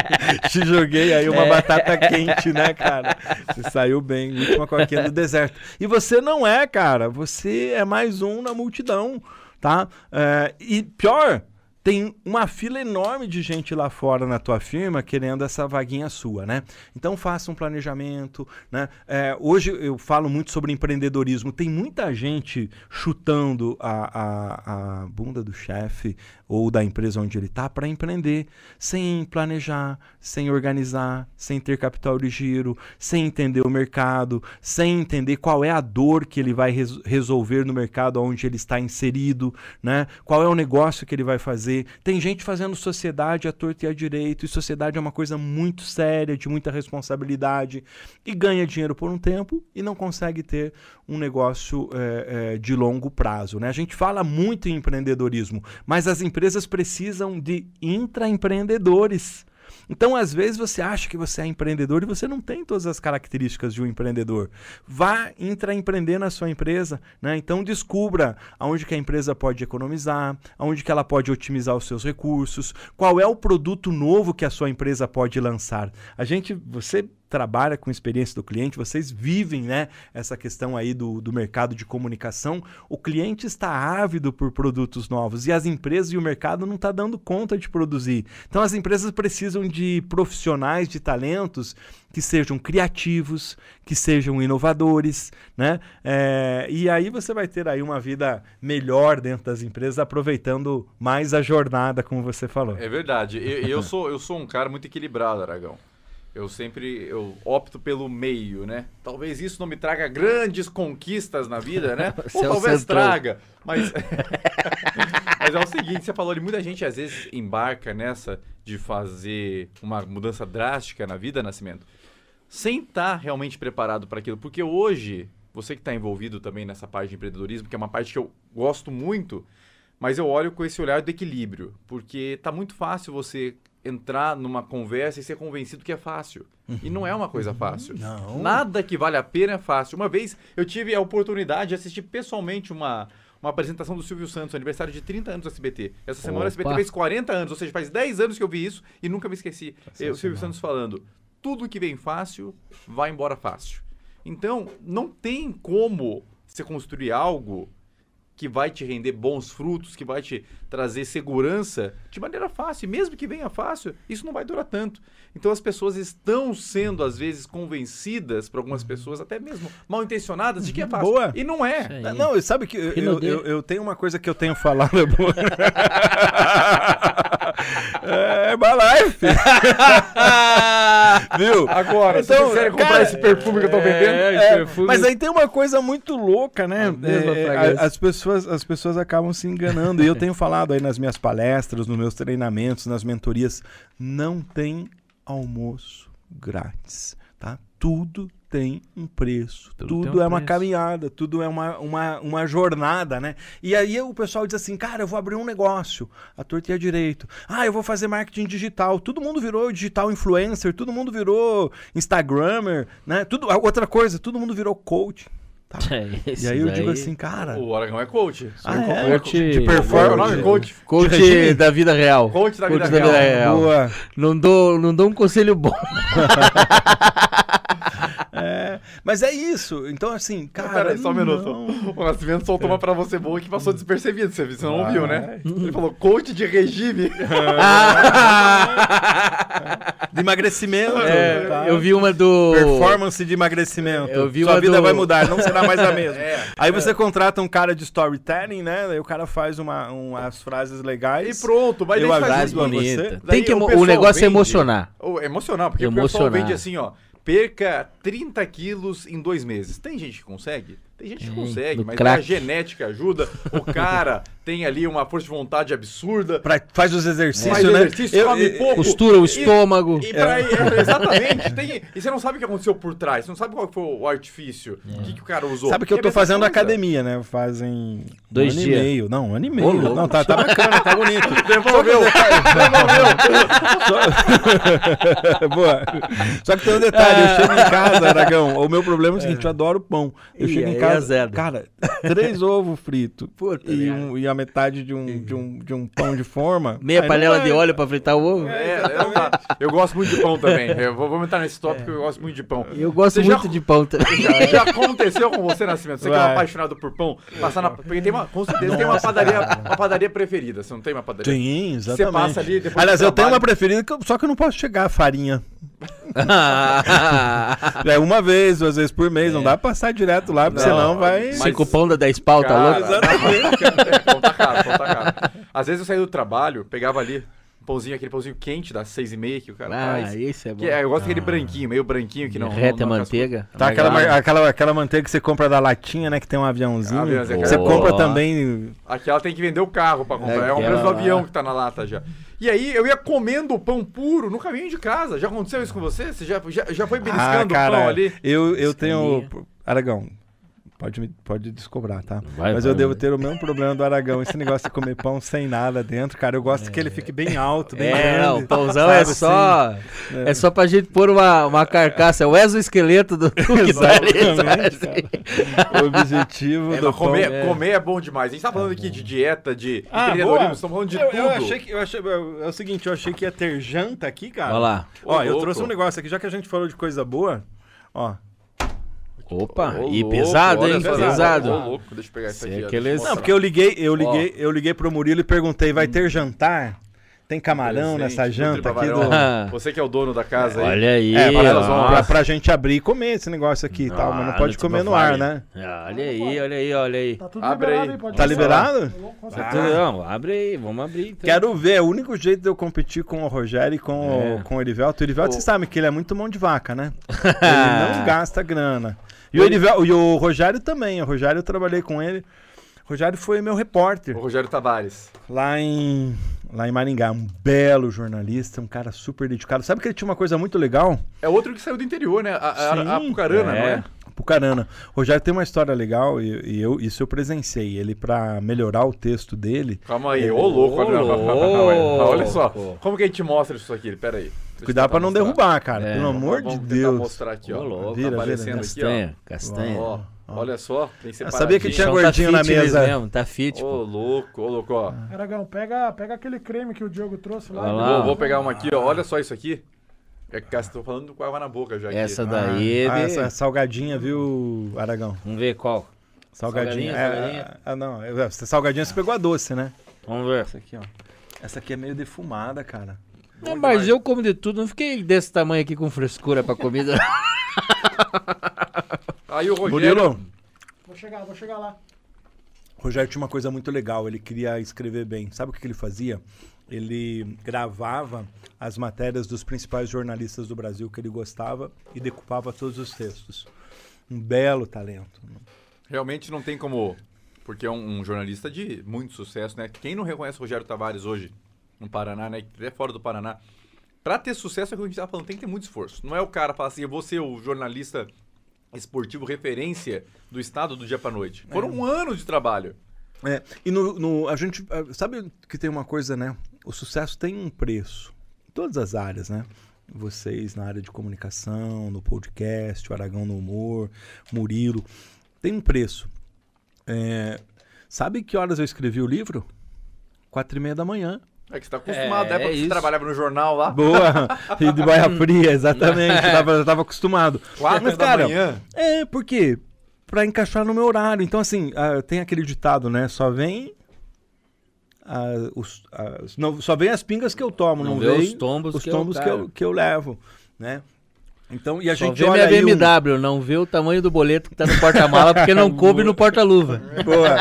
Te joguei aí uma batata quente, né, cara? Você saiu bem, última coquinha do deserto. E você não é, cara. Você é mais um na multidão, tá? É, e pior, tem uma fila enorme de gente lá fora na tua firma querendo essa vaguinha sua, né? Então faça um planejamento, né? É, hoje eu falo muito sobre empreendedorismo. Tem muita gente chutando a, a, a bunda do chefe ou da empresa onde ele está para empreender, sem planejar, sem organizar, sem ter capital de giro, sem entender o mercado, sem entender qual é a dor que ele vai res- resolver no mercado onde ele está inserido, né? Qual é o negócio que ele vai fazer. Tem gente fazendo sociedade à torta e à direito, e sociedade é uma coisa muito séria, de muita responsabilidade, e ganha dinheiro por um tempo e não consegue ter um negócio eh, eh, de longo prazo. Né? A gente fala muito em empreendedorismo, mas as empresas precisam de intraempreendedores. Então, às vezes, você acha que você é empreendedor e você não tem todas as características de um empreendedor. Vá intraempreender na sua empresa, né? Então, descubra aonde que a empresa pode economizar, aonde que ela pode otimizar os seus recursos, qual é o produto novo que a sua empresa pode lançar. A gente, você trabalha com experiência do cliente, vocês vivem né, essa questão aí do, do mercado de comunicação. O cliente está ávido por produtos novos e as empresas e o mercado não está dando conta de produzir. Então as empresas precisam de profissionais, de talentos que sejam criativos, que sejam inovadores, né? É, e aí você vai ter aí uma vida melhor dentro das empresas, aproveitando mais a jornada, como você falou. É verdade. E e eu, sou, eu sou um cara muito equilibrado, Aragão. Eu sempre eu opto pelo meio, né? Talvez isso não me traga grandes conquistas na vida, né? Ou é talvez centrão. traga. Mas... mas é o seguinte, você falou ali, muita gente às vezes embarca nessa de fazer uma mudança drástica na vida, Nascimento, sem estar realmente preparado para aquilo. Porque hoje, você que está envolvido também nessa parte de empreendedorismo, que é uma parte que eu gosto muito, mas eu olho com esse olhar do equilíbrio, porque tá muito fácil você entrar numa conversa e ser convencido que é fácil. E não é uma coisa fácil. Não. Nada que vale a pena é fácil. Uma vez eu tive a oportunidade de assistir pessoalmente uma, uma apresentação do Silvio Santos, aniversário de 30 anos do SBT. Essa semana o SBT fez 40 anos, ou seja, faz 10 anos que eu vi isso e nunca me esqueci. Eu, o Silvio Santos falando: tudo que vem fácil, vai embora fácil. Então, não tem como você construir algo que vai te render bons frutos, que vai te trazer segurança de maneira fácil. E mesmo que venha fácil, isso não vai durar tanto. Então as pessoas estão sendo, às vezes, convencidas por algumas pessoas, até mesmo mal intencionadas, de que é fácil. Boa. E não é. Não, sabe que eu, eu, eu- eu tenho uma coisa que eu tenho falado. é Herbalife. Viu? Agora, Então, se quiserem comprar cara, esse perfume que eu tô vendendo, É, É, mas aí tem uma coisa muito louca, né? É, a- as, pessoas, as pessoas acabam se enganando. E eu tenho falado aí nas minhas palestras, nos meus treinamentos, nas mentorias, não tem almoço grátis, tá? Tudo tem um preço, Tudo tudo, um é uma preço. caminhada, tudo é uma, uma, uma jornada, né? E aí o pessoal diz assim, cara, eu vou abrir um negócio, a torta e a direito. Ah, eu vou fazer marketing digital. Todo mundo virou digital influencer, todo mundo virou instagrammer, né? Tudo, outra coisa, todo mundo virou coach. tá? É, E aí eu digo assim, cara, O Aragão é coach. Ah, é? coach. Coach de é performance. nome? Coach. Coach Regime. da vida real. Coach da vida real. boa. Não dou, não dou um conselho bom. É, mas é isso. Então, assim, Cara, cara. Pera aí, só um não. minuto. O Nascimento soltou uma pra você boa que passou despercebido. Você, você não Vai. viu, né? Ele falou coach de regime. De emagrecimento. É, tá? eu vi uma do. Performance de emagrecimento. Eu vi Sua uma vida do- vai mudar, não será mais a mesma. É. Aí você contrata um cara de storytelling, né? Aí o cara faz uma, umas frases E legais. pronto, Frase isso. pra você. bonita. Daí Tem que o o, negócio é vende- emocionar. Oh, emocional, porque o pessoal Emocionar. vende assim, ó. Perca 30 quilos em dois meses. Tem gente que consegue? Tem gente que Tem, consegue, mas crack. a genética ajuda. O cara tem ali uma força de vontade absurda. Pra- faz os exercícios, Faz né? exercício, Eu- come eu- pouco. Costura o E- estômago. E pra, é, exatamente. Tem, e você não sabe o que aconteceu por trás. Você não sabe qual foi o artifício. O que, que o cara usou. Sabe que eu E tô mesma fazendo coisa. academia, né? Fazem Dois um ano dias. e meio. Não, um ano e meio. não, tá, tá bacana, tá bonito. Devolveu. Só... Boa. Só que tem um detalhe, eu chego em casa, Aragão, o meu problema é o seguinte, eu adoro pão. Eu chego em é casa, azeda. cara, três ovos fritos e, merda. um- e a metade de um, de, um, de um pão de forma. Meia panela não de é. óleo pra fritar o ovo. É, eu, eu gosto muito de pão também. Eu vou, vou entrar nesse tópico porque eu gosto muito de pão. Eu gosto Você já- muito de pão também. Já, já aconteceu com você, Nascimento? Você que é um apaixonado por pão, passar na. Porque tem uma. Com certeza tem uma padaria, uma padaria preferida. Você não tem uma padaria? Sim, exatamente. passa ali, depois Aliás, eu tenho trabalho- uma preferida, só que eu não posso chegar a farinha. É uma vez, duas vezes por mês, não dá pra passar direto lá, porque Não, senão vai... mas- Cinco pão dá 10 pau, tá Cara, louco? Exatamente. É, pão tá caro, pão tá caro. Às vezes eu saía do trabalho, pegava ali pãozinho, aquele pãozinho quente das seis e meia que o cara Ah, faz. esse é bom. Que é, eu gosto daquele branquinho, meio branquinho que não. Derrete a não, não manteiga. Tá aquela, amargada. mar- aquela, aquela manteiga que você compra da latinha, né? Que tem um aviãozinho. Ah, beleza, você aquela- compra também. Aquela tem que vender o carro pra comprar. É, um Aquela preço do avião que tá na lata já. E aí eu ia comendo o pão puro no caminho de casa. Já aconteceu isso com você? Você já, já, já foi Ah, beliscando o cara, pão ali? eu, eu tenho. Aragão, pode, me, pode descobrar, tá? Vai, Mas vai, eu devo vai. ter o mesmo problema do Aragão. Esse negócio de comer pão sem nada dentro, cara. Eu gosto que ele fique bem alto, bem É, grande. não, o pãozão é sabe, só. assim? É só pra gente pôr uma, uma carcaça. É o exoesqueleto do do que tá ali? O objetivo É, do comer, pão. é. comer é bom demais. A gente tá falando aqui de dieta, de Ah, empreendedorismo, estamos falando de eu, tudo. eu achei que. Eu achei, eu- é o seguinte, eu achei que ia ter janta aqui, cara. Olha lá. Ó, Ô, eu louco. trouxe um negócio aqui, já que a gente falou de coisa boa. Ó. Opa, Ô, e louco, pesado, hein? só, Pesado. Ô, louco, deixa eu pegar isso aqui. aqueles- eu Não, mostrar. porque eu liguei, eu liguei, eu liguei pro Murilo e perguntei, vai ter jantar? Tem camarão Presente, nessa janta aqui do. Ah. Você que é o dono da casa aí. Olha aí. É, pra, ó. pra, pra gente abrir e comer esse negócio aqui e tal, mas não Ah, pode comer no ar, né? Ah, Olha aí, olha aí, olha aí. Tá tudo Abre liberado aí. aí, pode Tá liberado? Tá tudo- Não, abre aí, vamos abrir. Então. Quero ver, é o único jeito de eu competir com o Rogério e com, É. o, com o Erivelto. O Erivelto, O- você sabe que ele é muito mão de vaca, né? ele não gasta grana. E o, Erivel, e o Rogério também. O Rogério, eu trabalhei com ele. O Rogério foi meu repórter O Rogério Tavares. lá em, lá em Maringá. Um belo jornalista, um cara super dedicado. Sabe que ele tinha uma coisa muito legal? É outro que saiu do interior, né? A, a, Sim, a Apucarana, é. não é? Pucarana. O Rogério tem uma história legal e, e eu, isso eu presenciei. Ele, pra melhorar o texto dele, Calma aí, ô louco, olha, louco. olha só. Como que a gente mostra isso aqui? Pera aí. Cuidado pra não mostrar. derrubar, cara. É. Pelo amor Vamos de Deus. mostrar aqui, ó. Ô, louco. Tá Vira, vira, aparecendo aqui, Castanha, castanha. ó. Ó, olha só, tem Eu separadinho. sabia que tinha Então tá gordinho na fitness mesa. Mesmo, tá fit, Ô, louco, ô, louco, ó. Aragão, pega, pega aquele creme que o Diogo trouxe lá. Lá. Vou, vou pegar uma aqui, ó. Olha só isso aqui. É que tô falando com água na boca já aqui. Essa Ah, daí, ah, de- essa salgadinha, viu, Aragão? vamos ver qual. Salgadinho. Salgadinho, é. Ah, não. é, Você salgadinho você pegou a doce, né? Vamos ver. Essa aqui, ó. Essa aqui é meio defumada, cara. É, mas eu como de tudo, não fiquei desse tamanho aqui com frescura pra comida. Aí o Rogério. Murilo, Vou chegar, vou chegar lá. o Rogério tinha uma coisa muito legal. Ele queria escrever bem. Sabe o que que ele fazia? Ele gravava as matérias dos principais jornalistas do Brasil que ele gostava e decupava todos os textos. Um belo talento. Realmente não tem como. Porque é um, um jornalista de muito sucesso, né? Quem não reconhece o Rogério Tavares hoje no Paraná, né? Até fora do Paraná. Pra ter sucesso, é o que a gente tava falando, tem que ter muito esforço. Não é o cara falar assim, eu vou ser o jornalista esportivo referência do estado do dia pra noite. Foram um ano de trabalho. É, e no, no- a gente ah, sabe que tem uma coisa, né? O sucesso tem um preço em todas as áreas, né? Vocês na área de comunicação, no podcast, o Aragão no humor, Murilo, tem um preço. É, sabe que horas eu escrevi o livro? Quatro e meia da manhã. É que você tá acostumado, É, né? Porque é você trabalhava no jornal lá. Boa! e de baia fria, exatamente. Eu tava, eu tava acostumado. Quatro Mas, da cara, manhã. É, por quê? Pra encaixar no meu horário. Então, assim, ah, tem aquele ditado, né? Só vem. ah, os, as- não, só vem as pingas que eu tomo, não, Não vê vem os tombos os que eu tombos que, carro. eu, que eu levo, né? Então, e a Só gente vê olha minha aí um- BMW, não vê o tamanho do boleto que tá no porta-mala porque não coube no porta-luva. Boa.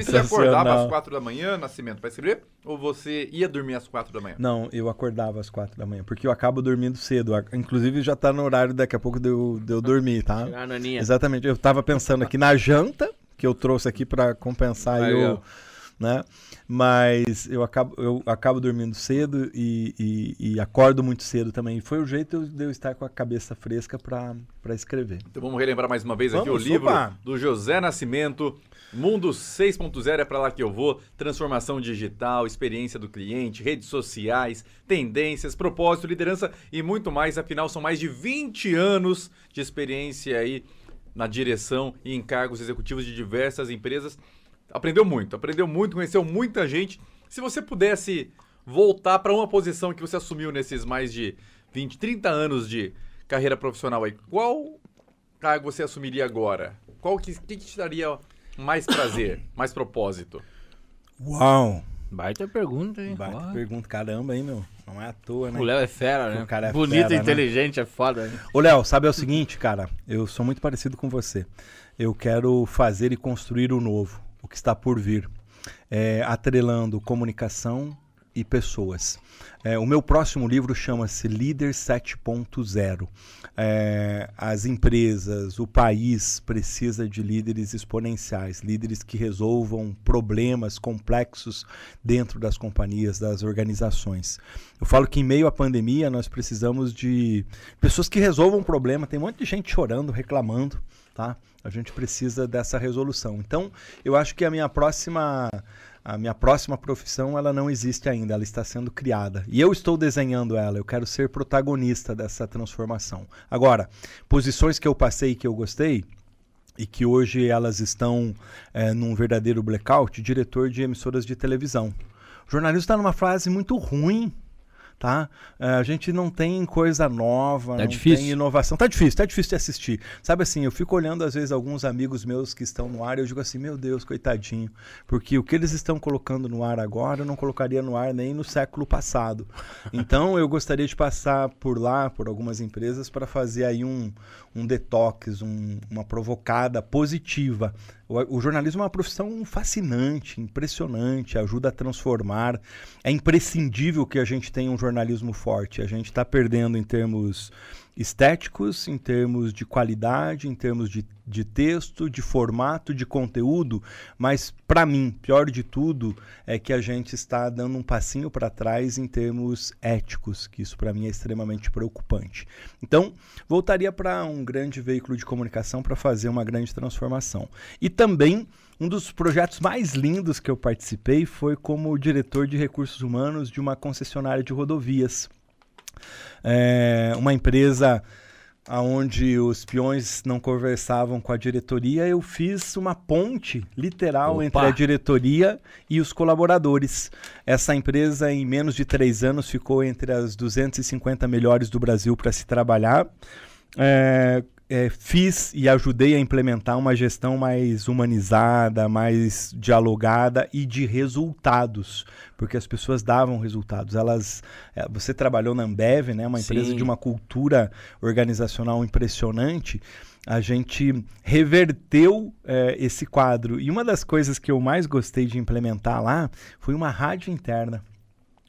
E você acordava às quatro da manhã, Nascimento, pra escrever? Ou você ia dormir às quatro da manhã? Não, eu acordava às quatro da manhã, porque eu acabo dormindo cedo. Inclusive, já tá no horário daqui a pouco de eu, de eu dormir, tá? Exatamente. Eu tava pensando aqui na janta, que eu trouxe aqui pra compensar aí o. Né? Mas eu acabo, eu acabo dormindo cedo e, e- e acordo muito cedo também. Foi o jeito de eu estar com a cabeça fresca pra escrever. Então vamos relembrar mais uma vez aqui Vamos, o livro opa. do José Nascimento. Mundo 6.0 é para lá que eu vou. Transformação digital, experiência do cliente, redes sociais, tendências, propósito, liderança e muito mais. Afinal, são mais de 20 anos de experiência aí na direção e em cargos executivos de diversas empresas. Aprendeu muito, aprendeu muito, conheceu muita gente. Se você pudesse voltar para uma posição que você assumiu nesses mais de 20, 30 anos de carreira profissional aí, qual cargo você assumiria agora? Qual que, que, te daria mais prazer, mais propósito? Uau! Baita pergunta, hein? Baita Ó. pergunta, caramba, hein, meu? Não é à toa, né? O Léo é fera, né? O cara é Bonito fera, né? inteligente, é foda. né? Ô, Léo, sabe é o seguinte, cara? Eu sou muito parecido com você. Eu quero fazer e construir o novo, o que está por vir, é, atrelando comunicação e pessoas. É, o meu próximo livro chama-se Líder 7.0. É, as empresas, o país precisa de líderes exponenciais, líderes que resolvam problemas complexos dentro das companhias, das organizações. Eu falo que em meio à pandemia nós precisamos de pessoas que resolvam o problema. Tem um monte de gente chorando, reclamando, tá? A gente precisa dessa resolução. Então, eu acho que a minha próxima a minha próxima profissão ela não existe ainda, ela está sendo criada. E eu estou desenhando ela, eu quero ser protagonista dessa transformação. Agora, posições que eu passei e que eu gostei, e que hoje elas estão eh, num verdadeiro blackout, diretor de emissoras de televisão. O jornalismo está numa fase muito ruim, tá? Eh, a gente não tem coisa nova, Tá não difícil. tem inovação. Tá difícil, tá difícil de assistir. Sabe assim, eu fico olhando às vezes alguns amigos meus que estão no ar e eu digo assim, meu Deus, coitadinho, porque o que eles estão colocando no ar agora eu não colocaria no ar nem no século passado. Então eu gostaria de passar por lá, por algumas empresas, para fazer aí um, um detox, um- uma provocada positiva. O, o jornalismo é uma profissão fascinante, impressionante, ajuda a transformar. É imprescindível que a gente tenha um jornalismo forte. A gente está perdendo em termos estéticos, em termos de qualidade, em termos de, de texto, de formato, de conteúdo, mas para mim, pior de tudo é que a gente está dando um passinho para trás em termos éticos, que isso para mim é extremamente preocupante. Então, voltaria para um grande veículo de comunicação para fazer uma grande transformação. E também um dos projetos mais lindos que eu participei foi como diretor de recursos humanos de uma concessionária de rodovias. É, uma empresa onde os peões não conversavam com a diretoria, eu fiz uma ponte literal Opa! entre a diretoria e os colaboradores. Essa empresa, em menos de três anos, ficou entre as 250 melhores do Brasil para se trabalhar. É, é, fiz e ajudei a implementar uma gestão mais humanizada, mais dialogada e de resultados, porque as pessoas davam resultados. Elas, é, você trabalhou na Ambev, né, uma empresa Sim. de uma cultura organizacional impressionante. A gente reverteu é, esse quadro. E uma das coisas que eu mais gostei de implementar lá foi uma rádio interna.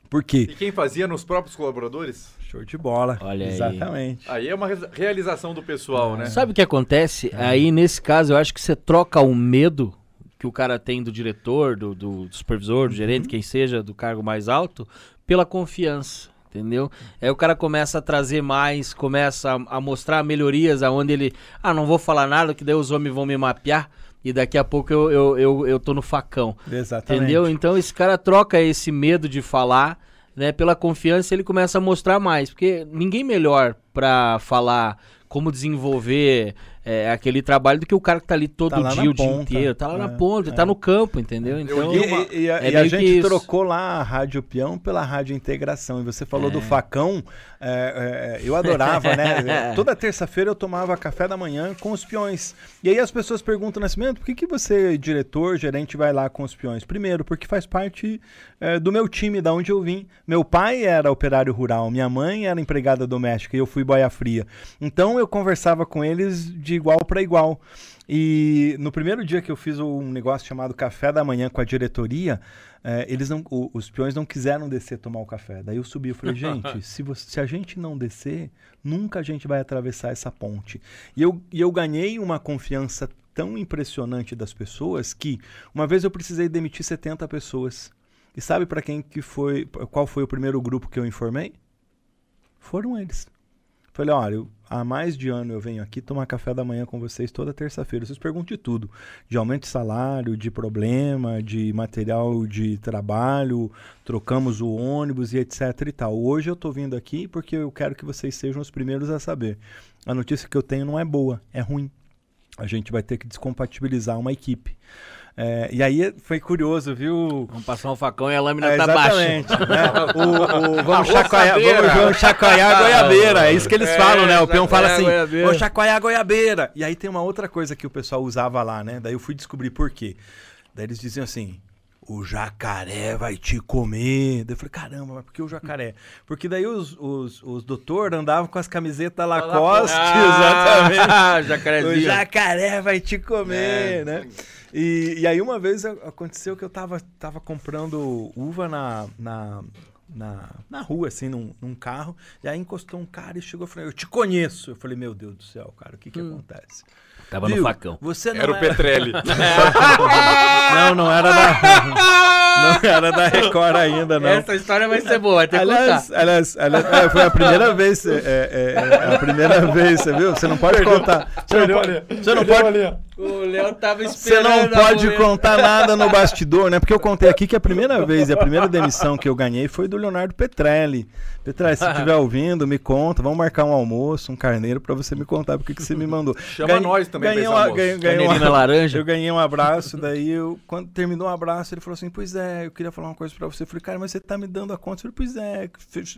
Por quê? E quem fazia nos próprios colaboradores? Show de bola. Olha aí. Exatamente. Aí é uma re- realização do pessoal, né? Sabe o que acontece? Aí, nesse caso, eu acho que você troca o medo que o cara tem do diretor, do, do supervisor, do gerente, quem seja, do cargo mais alto, pela confiança. Entendeu? Aí o cara começa a trazer mais, começa a, a mostrar melhorias aonde ele. Ah, não vou falar nada, que daí os homens vão me mapear e daqui a pouco eu, eu, eu, eu tô no facão. Exatamente. Entendeu? Então esse cara troca esse medo de falar, né, pela confiança, ele começa a mostrar mais, porque ninguém melhor pra falar como desenvolver é, aquele trabalho do que o cara que tá ali todo Tá dia, o dia ponta. inteiro, tá lá É, na ponta, é. tá no campo, entendeu? Então, E, uma- e- e a, é e a gente trocou lá a Rádio Peão pela Rádio Integração. E você falou É. do facão. é, é, eu adorava, né? Toda terça-feira eu tomava café da manhã com os peões. E aí as pessoas perguntam, Nascimento, por que, que você, diretor, gerente, vai lá com os peões? Primeiro, porque faz parte é, do meu time, da onde eu vim. Meu pai era operário rural, minha mãe era empregada doméstica e eu fui boia fria. Então eu conversava com eles de igual para igual. E no primeiro dia que eu fiz um negócio chamado café da manhã com a diretoria, eh, eles não, o- os peões não quiseram descer tomar o café. Daí eu subi e falei, gente, se, você- se a gente não descer, nunca a gente vai atravessar essa ponte. E eu, e eu ganhei uma confiança tão impressionante das pessoas que uma vez eu precisei demitir 70 pessoas. E sabe para quem que foi, qual foi o primeiro grupo que eu informei? Foram eles. Falei, olha, eu- há mais de ano eu venho aqui tomar café da manhã com vocês toda terça-feira. Vocês perguntam de tudo. De aumento de salário, de problema, de material de trabalho, trocamos o ônibus e etc e tal. Hoje eu tô vindo aqui porque eu quero que vocês sejam os primeiros a saber. A notícia que eu tenho não é boa, é ruim. A gente vai ter que descompatibilizar uma equipe. É, e aí foi curioso, viu? vamos passar um facão e a lâmina É, tá baixa. né? O- o- vamos, chacoalhar, vamos, vamos chacoalhar a goiabeira. É isso que eles É, falam, né? O peão fala assim: vou chacoalhar a goiabeira. E aí tem uma outra coisa que o pessoal usava lá, né? Daí eu fui descobrir por quê. Daí eles diziam assim. O jacaré vai te comer. Daí eu falei, caramba, mas por que o jacaré? Porque daí os, os, os doutores andavam com as camisetas Lacoste, exatamente. Ah, O jacarezinho. jacaré vai te comer, É, né? E, e aí uma vez aconteceu que eu tava, tava comprando uva na, na, na, na rua, assim, num, num carro, e aí encostou um cara e chegou e falou, eu te conheço. Eu falei, meu Deus do céu, cara, o que que acontece? Tava no Viu? facão. Você não Era o é- Petrelli. Não, não era da... não era da Record ainda, não. Essa história vai ser boa, vai ter que Aliás, contar. aliás, aliás, é, foi a primeira vez, é, é, é a primeira vez, você viu? Você não pode contar. Você não pode, você não pode, O Léo tava Você esperando. não a pode contar nada no bastidor, né? Porque eu contei aqui que a primeira vez e a primeira demissão que eu ganhei foi do Leonardo Petrelli. Petrelli, se estiver ouvindo, me conta. Vamos marcar um almoço, um carneiro, pra você me contar porque que você me mandou. Chama nós também ganhei uma- ganhei- ganhei uma- laranja. Eu ganhei um abraço, daí eu, quando terminou o abraço, ele falou assim: Pois é, eu queria falar uma coisa pra você. Eu falei, cara, mas você tá me dando a conta. Eu falei, pois é,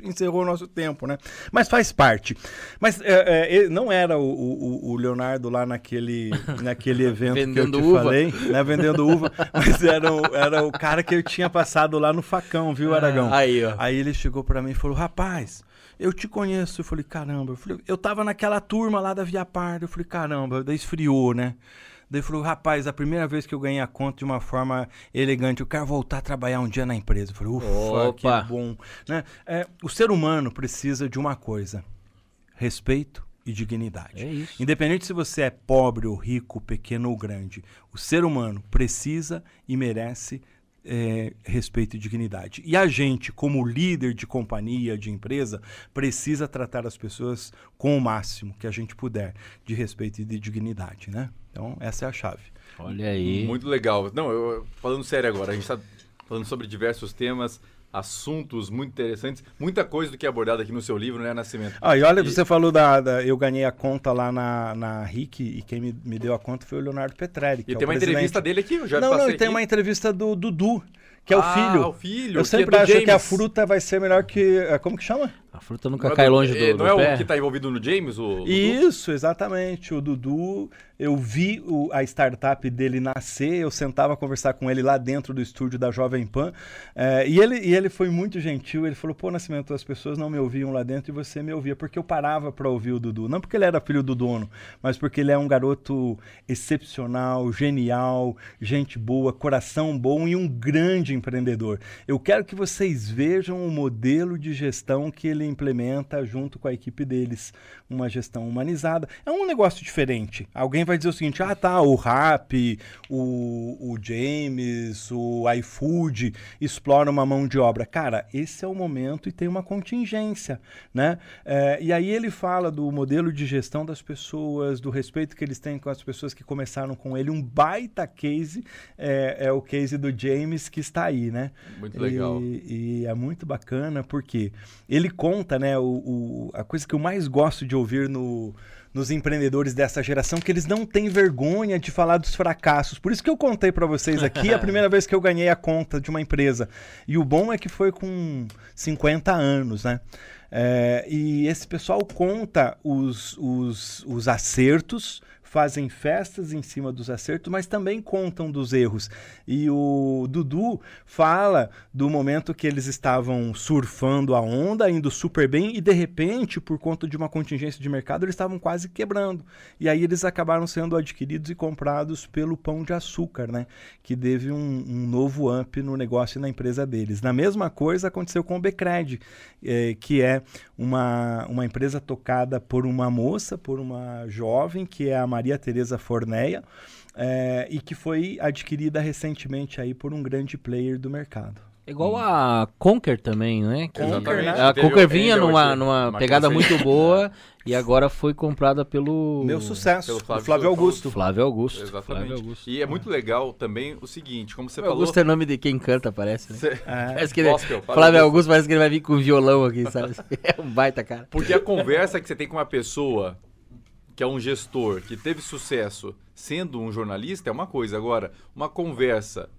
encerrou o nosso tempo, né? Mas faz parte. Mas é, é, ele- não era o, o- o Leonardo lá naquele, naquele evento que eu Vendendo te uva. falei, né? Vendendo uva, mas era o, era o cara que eu tinha passado lá no facão, viu, Aragão? Aí, ó. Aí ele chegou pra mim e falou: Rapaz, eu te conheço. Eu falei: Caramba. Eu, falei, eu tava naquela turma lá da Via Parda. Eu falei: Caramba. Daí esfriou, né? Daí falou: Rapaz, a primeira vez que eu ganhei a conta de uma forma elegante, eu quero voltar a trabalhar um dia na empresa. Eu falei: Ufa, Opa. que bom. Né? É, o ser humano precisa de uma coisa: respeito e dignidade. É isso. Independente se você é pobre ou rico, pequeno ou grande, o ser humano precisa e merece é, respeito e dignidade. E a gente, como líder de companhia, de empresa, precisa tratar as pessoas com o máximo que a gente puder de respeito e de dignidade, né? Então, essa é a chave. Olha aí. Muito legal. Não, eu, eu- falando sério agora, a gente está falando sobre diversos temas, assuntos muito interessantes, muita coisa do que é abordado aqui no seu livro, né, Nascimento? Ah, e olha, E- você falou da, da- Eu ganhei a conta lá na, na RIC e quem me, me deu a conta foi o Leonardo Petrelli. que E é tem o uma presidente. entrevista dele aqui, eu já Não, não, e tem aqui. uma entrevista do Dudu, que é o Ah, filho. o filho, Eu que sempre é acho que a James. fruta vai ser melhor que. eh, Como que chama? A fruta nunca Não é cai do- longe do, é, do Não é pé. o que tá envolvido no James? O? Isso, exatamente. O Dudu, eu vi o- a startup dele nascer, eu sentava a conversar com ele lá dentro do estúdio da Jovem Pan. eh, e, ele, e ele foi muito gentil. Ele falou: pô, Nascimento, as pessoas não me ouviam lá dentro e você me ouvia. Porque eu parava para ouvir o Dudu. Não porque ele era filho do dono, mas porque ele é um garoto excepcional, genial, gente boa, coração bom e um grande empreendedor. Eu quero que vocês vejam o modelo de gestão que ele implementa junto com a equipe deles. Uma gestão humanizada. É um negócio diferente. Alguém vai dizer o seguinte: ah, tá, o Rap, o, o James, o iFood exploram uma mão de obra. Cara, esse é o momento e tem uma contingência, né? É, e aí ele fala do modelo de gestão das pessoas, do respeito que eles têm com as pessoas que começaram com ele. Um baita case é, é o case do James que está aí, né? Muito legal. E, e é muito bacana porque ele conta, né, o, o- a coisa que eu mais gosto de ouvir no, nos empreendedores dessa geração, que eles não têm vergonha de falar dos fracassos. Por isso que eu contei para vocês aqui a primeira vez que eu ganhei a conta de uma empresa. E o bom é que foi com 50 anos, né? É, e esse pessoal conta os, os, os acertos, fazem festas em cima dos acertos, mas também contam dos erros. E o Dudu fala do momento que eles estavam surfando a onda, indo super bem, e de repente, por conta de uma contingência de mercado, eles estavam quase quebrando. E aí eles acabaram sendo adquiridos e comprados pelo Pão de Açúcar, né? Que teve um, um novo up no negócio e na empresa deles. Na mesma coisa aconteceu com o Becred, eh, que é uma, uma empresa tocada por uma moça, por uma jovem, que é a Maria Tereza Forneia, eh, e que foi adquirida recentemente aí por um grande player do mercado. Igual a Conquer também, né? Que Conquer, né? A Conquer vinha Angel numa, numa uma pegada muito boa e agora foi comprada pelo Meu sucesso, Pelo o Flávio Flávio Augusto. Flávio Augusto. Exatamente. Flávio Augusto. E é muito legal também o seguinte, como você Flávio falou... Augusto é nome de quem canta, parece, né? Cê- É. Parece que ele, Gospel, Flávio Flávio Augusto. Parece que ele vai vir com violão aqui, sabe? É um baita, cara. Porque a conversa que você tem com uma pessoa que é um gestor, que teve sucesso sendo um jornalista, é uma coisa. Agora, uma conversa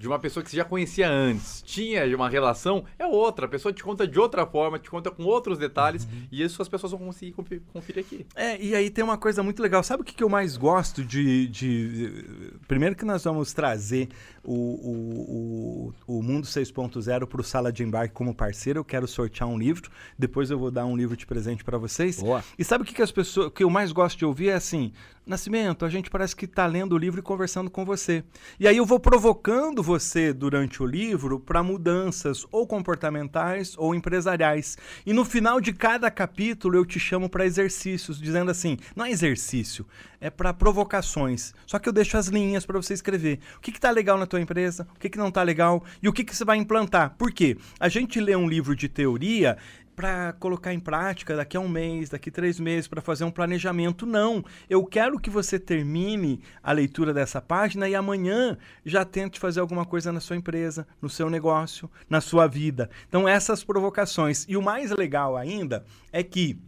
de uma pessoa que você já conhecia antes, tinha uma relação, é outra. A pessoa te conta de outra forma, te conta com outros detalhes, e isso as pessoas vão conseguir conferir aqui. É, e aí tem uma coisa muito legal. Sabe o que, que eu mais gosto de, de- Primeiro que nós vamos trazer o, o, o, Mundo 6.0 para o Sala de Embarque como parceiro. Eu quero sortear um livro. Depois eu vou dar um livro de presente para vocês. Boa. E sabe o que, que as pessoas. Que eu mais gosto de ouvir é assim. Nascimento, a gente parece que está lendo o livro e conversando com você. E aí eu vou provocando você durante o livro para mudanças ou comportamentais ou empresariais. E no final de cada capítulo eu te chamo para exercícios, dizendo assim: não é exercício, é para provocações. Só que eu deixo as linhas para você escrever. O que está legal na tua empresa? O que, que não está legal? E o que, que você vai implantar? Por quê? A gente lê um livro de teoria para colocar em prática daqui a um mês, daqui a três meses, para fazer um planejamento. Não. Eu quero que você termine a leitura dessa página e amanhã já tente fazer alguma coisa na sua empresa, no seu negócio, na sua vida. Então, essas provocações. E o mais legal ainda é que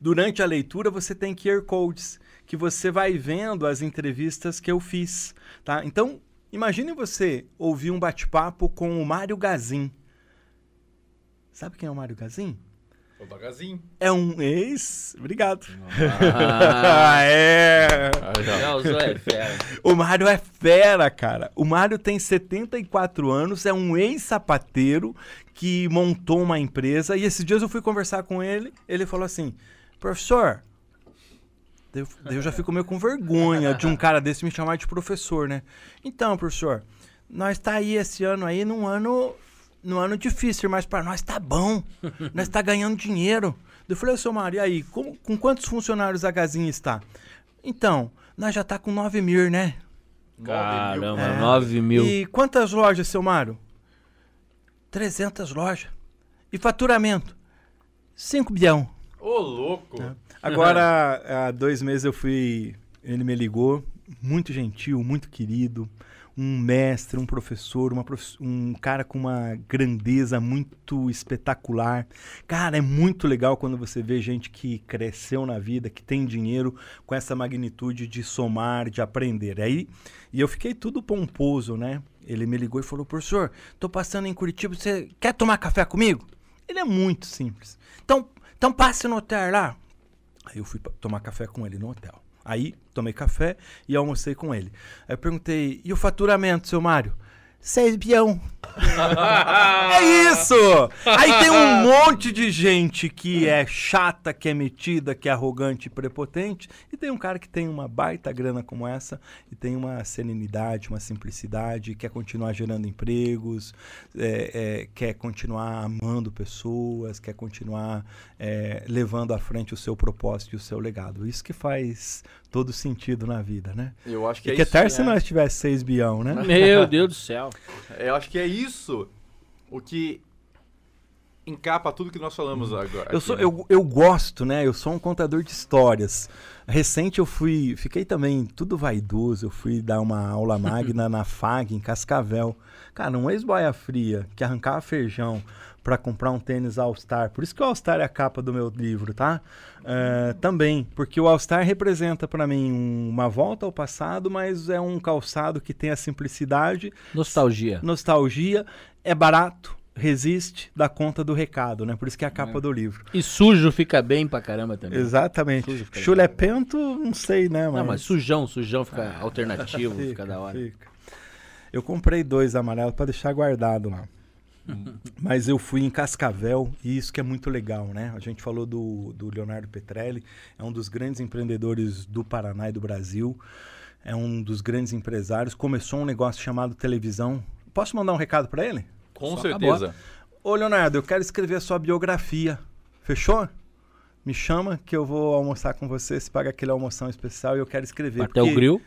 durante a leitura você tem QR codes que você vai vendo as entrevistas que eu fiz, tá? Então, imagine você ouvir um bate-papo com o Mário Gazin. Sabe quem é o Mário Gazin? O Bagazinho. É um ex. Obrigado. Ah, é. não, o Zé é fera. O Mário é fera, cara. O Mário tem 74 anos, é um ex-sapateiro que montou uma empresa. E esses dias eu fui conversar com ele. Ele falou assim: professor. Daí Eu, daí eu já fico meio com vergonha de um cara desse me chamar de professor, né? Então, professor, nós tá aí esse ano aí num ano num ano difícil, mas para nós tá bom. Nós tá ganhando dinheiro. Eu falei, seu Mário, e aí, com, com quantos funcionários a Gazinha está? Então, nós já tá com 9 mil, né? Caramba, É. 9 mil. E quantas lojas, seu Mário? 300 lojas. E faturamento? 5 bilhão. Ô, louco! Agora, há dois meses eu fui. Ele me ligou, muito gentil, muito querido. Um mestre, um professor, uma prof- um cara com uma grandeza muito espetacular. Cara, é muito legal quando você vê gente que cresceu na vida, que tem dinheiro, com essa magnitude de somar, de aprender. Aí, e eu fiquei tudo pomposo, né? Ele me ligou e falou: professor, tô passando em Curitiba, você quer tomar café comigo? Ele é muito simples. Então, então passe no hotel lá. Aí eu fui tomar café com ele no hotel. Aí tomei café e almocei com ele. Aí eu perguntei, e o faturamento, seu Mário? Seis bilhão. é isso! Aí tem um monte de gente que é chata, que é metida, que é arrogante e prepotente. E tem um cara que tem uma baita grana como essa e tem uma serenidade, uma simplicidade, quer continuar gerando empregos, é, é, quer continuar amando pessoas, quer continuar é, levando à frente o seu propósito e o seu legado. Isso que faz todo sentido na vida, né? Eu acho que E é que isso. até se né? nós tivesse seis bilhão, né? Meu Deus do céu. Eu acho que é isso o que encapa tudo que nós falamos agora. Eu, aqui, sou, né? eu, eu gosto, né? Eu sou um contador de histórias. Recente eu fui, fiquei também tudo vaidoso. Eu fui dar uma aula magna na FAG, em Cascavel. Cara, um ex-boia fria que arrancava feijão para comprar um tênis All-Star. Por isso que o All-Star é a capa do meu livro, tá? É, também, porque o All-Star representa para mim um- uma volta ao passado, mas é um calçado que tem a simplicidade, Nostalgia. nostalgia, é barato, resiste, dá conta do recado, né? Por isso que é a capa do livro. E sujo fica bem pra caramba também. Exatamente. Chulepento, não sei, né? Mas... Não, mas sujão, sujão fica alternativo, fica, Fica, da hora. fica. Eu comprei dois amarelos para deixar guardado lá. Mas eu fui em Cascavel e isso que é muito legal, né? A gente falou do, do Leonardo Petrelli, é um dos grandes empreendedores do Paraná e do Brasil, é um dos grandes empresários. Começou um negócio chamado televisão. Posso mandar um recado para ele? Com Só certeza. Ô, Leonardo, eu quero escrever a sua biografia. Fechou? Me chama que eu vou almoçar com você. Se paga aquele almoção especial e eu quero escrever. Até o grill.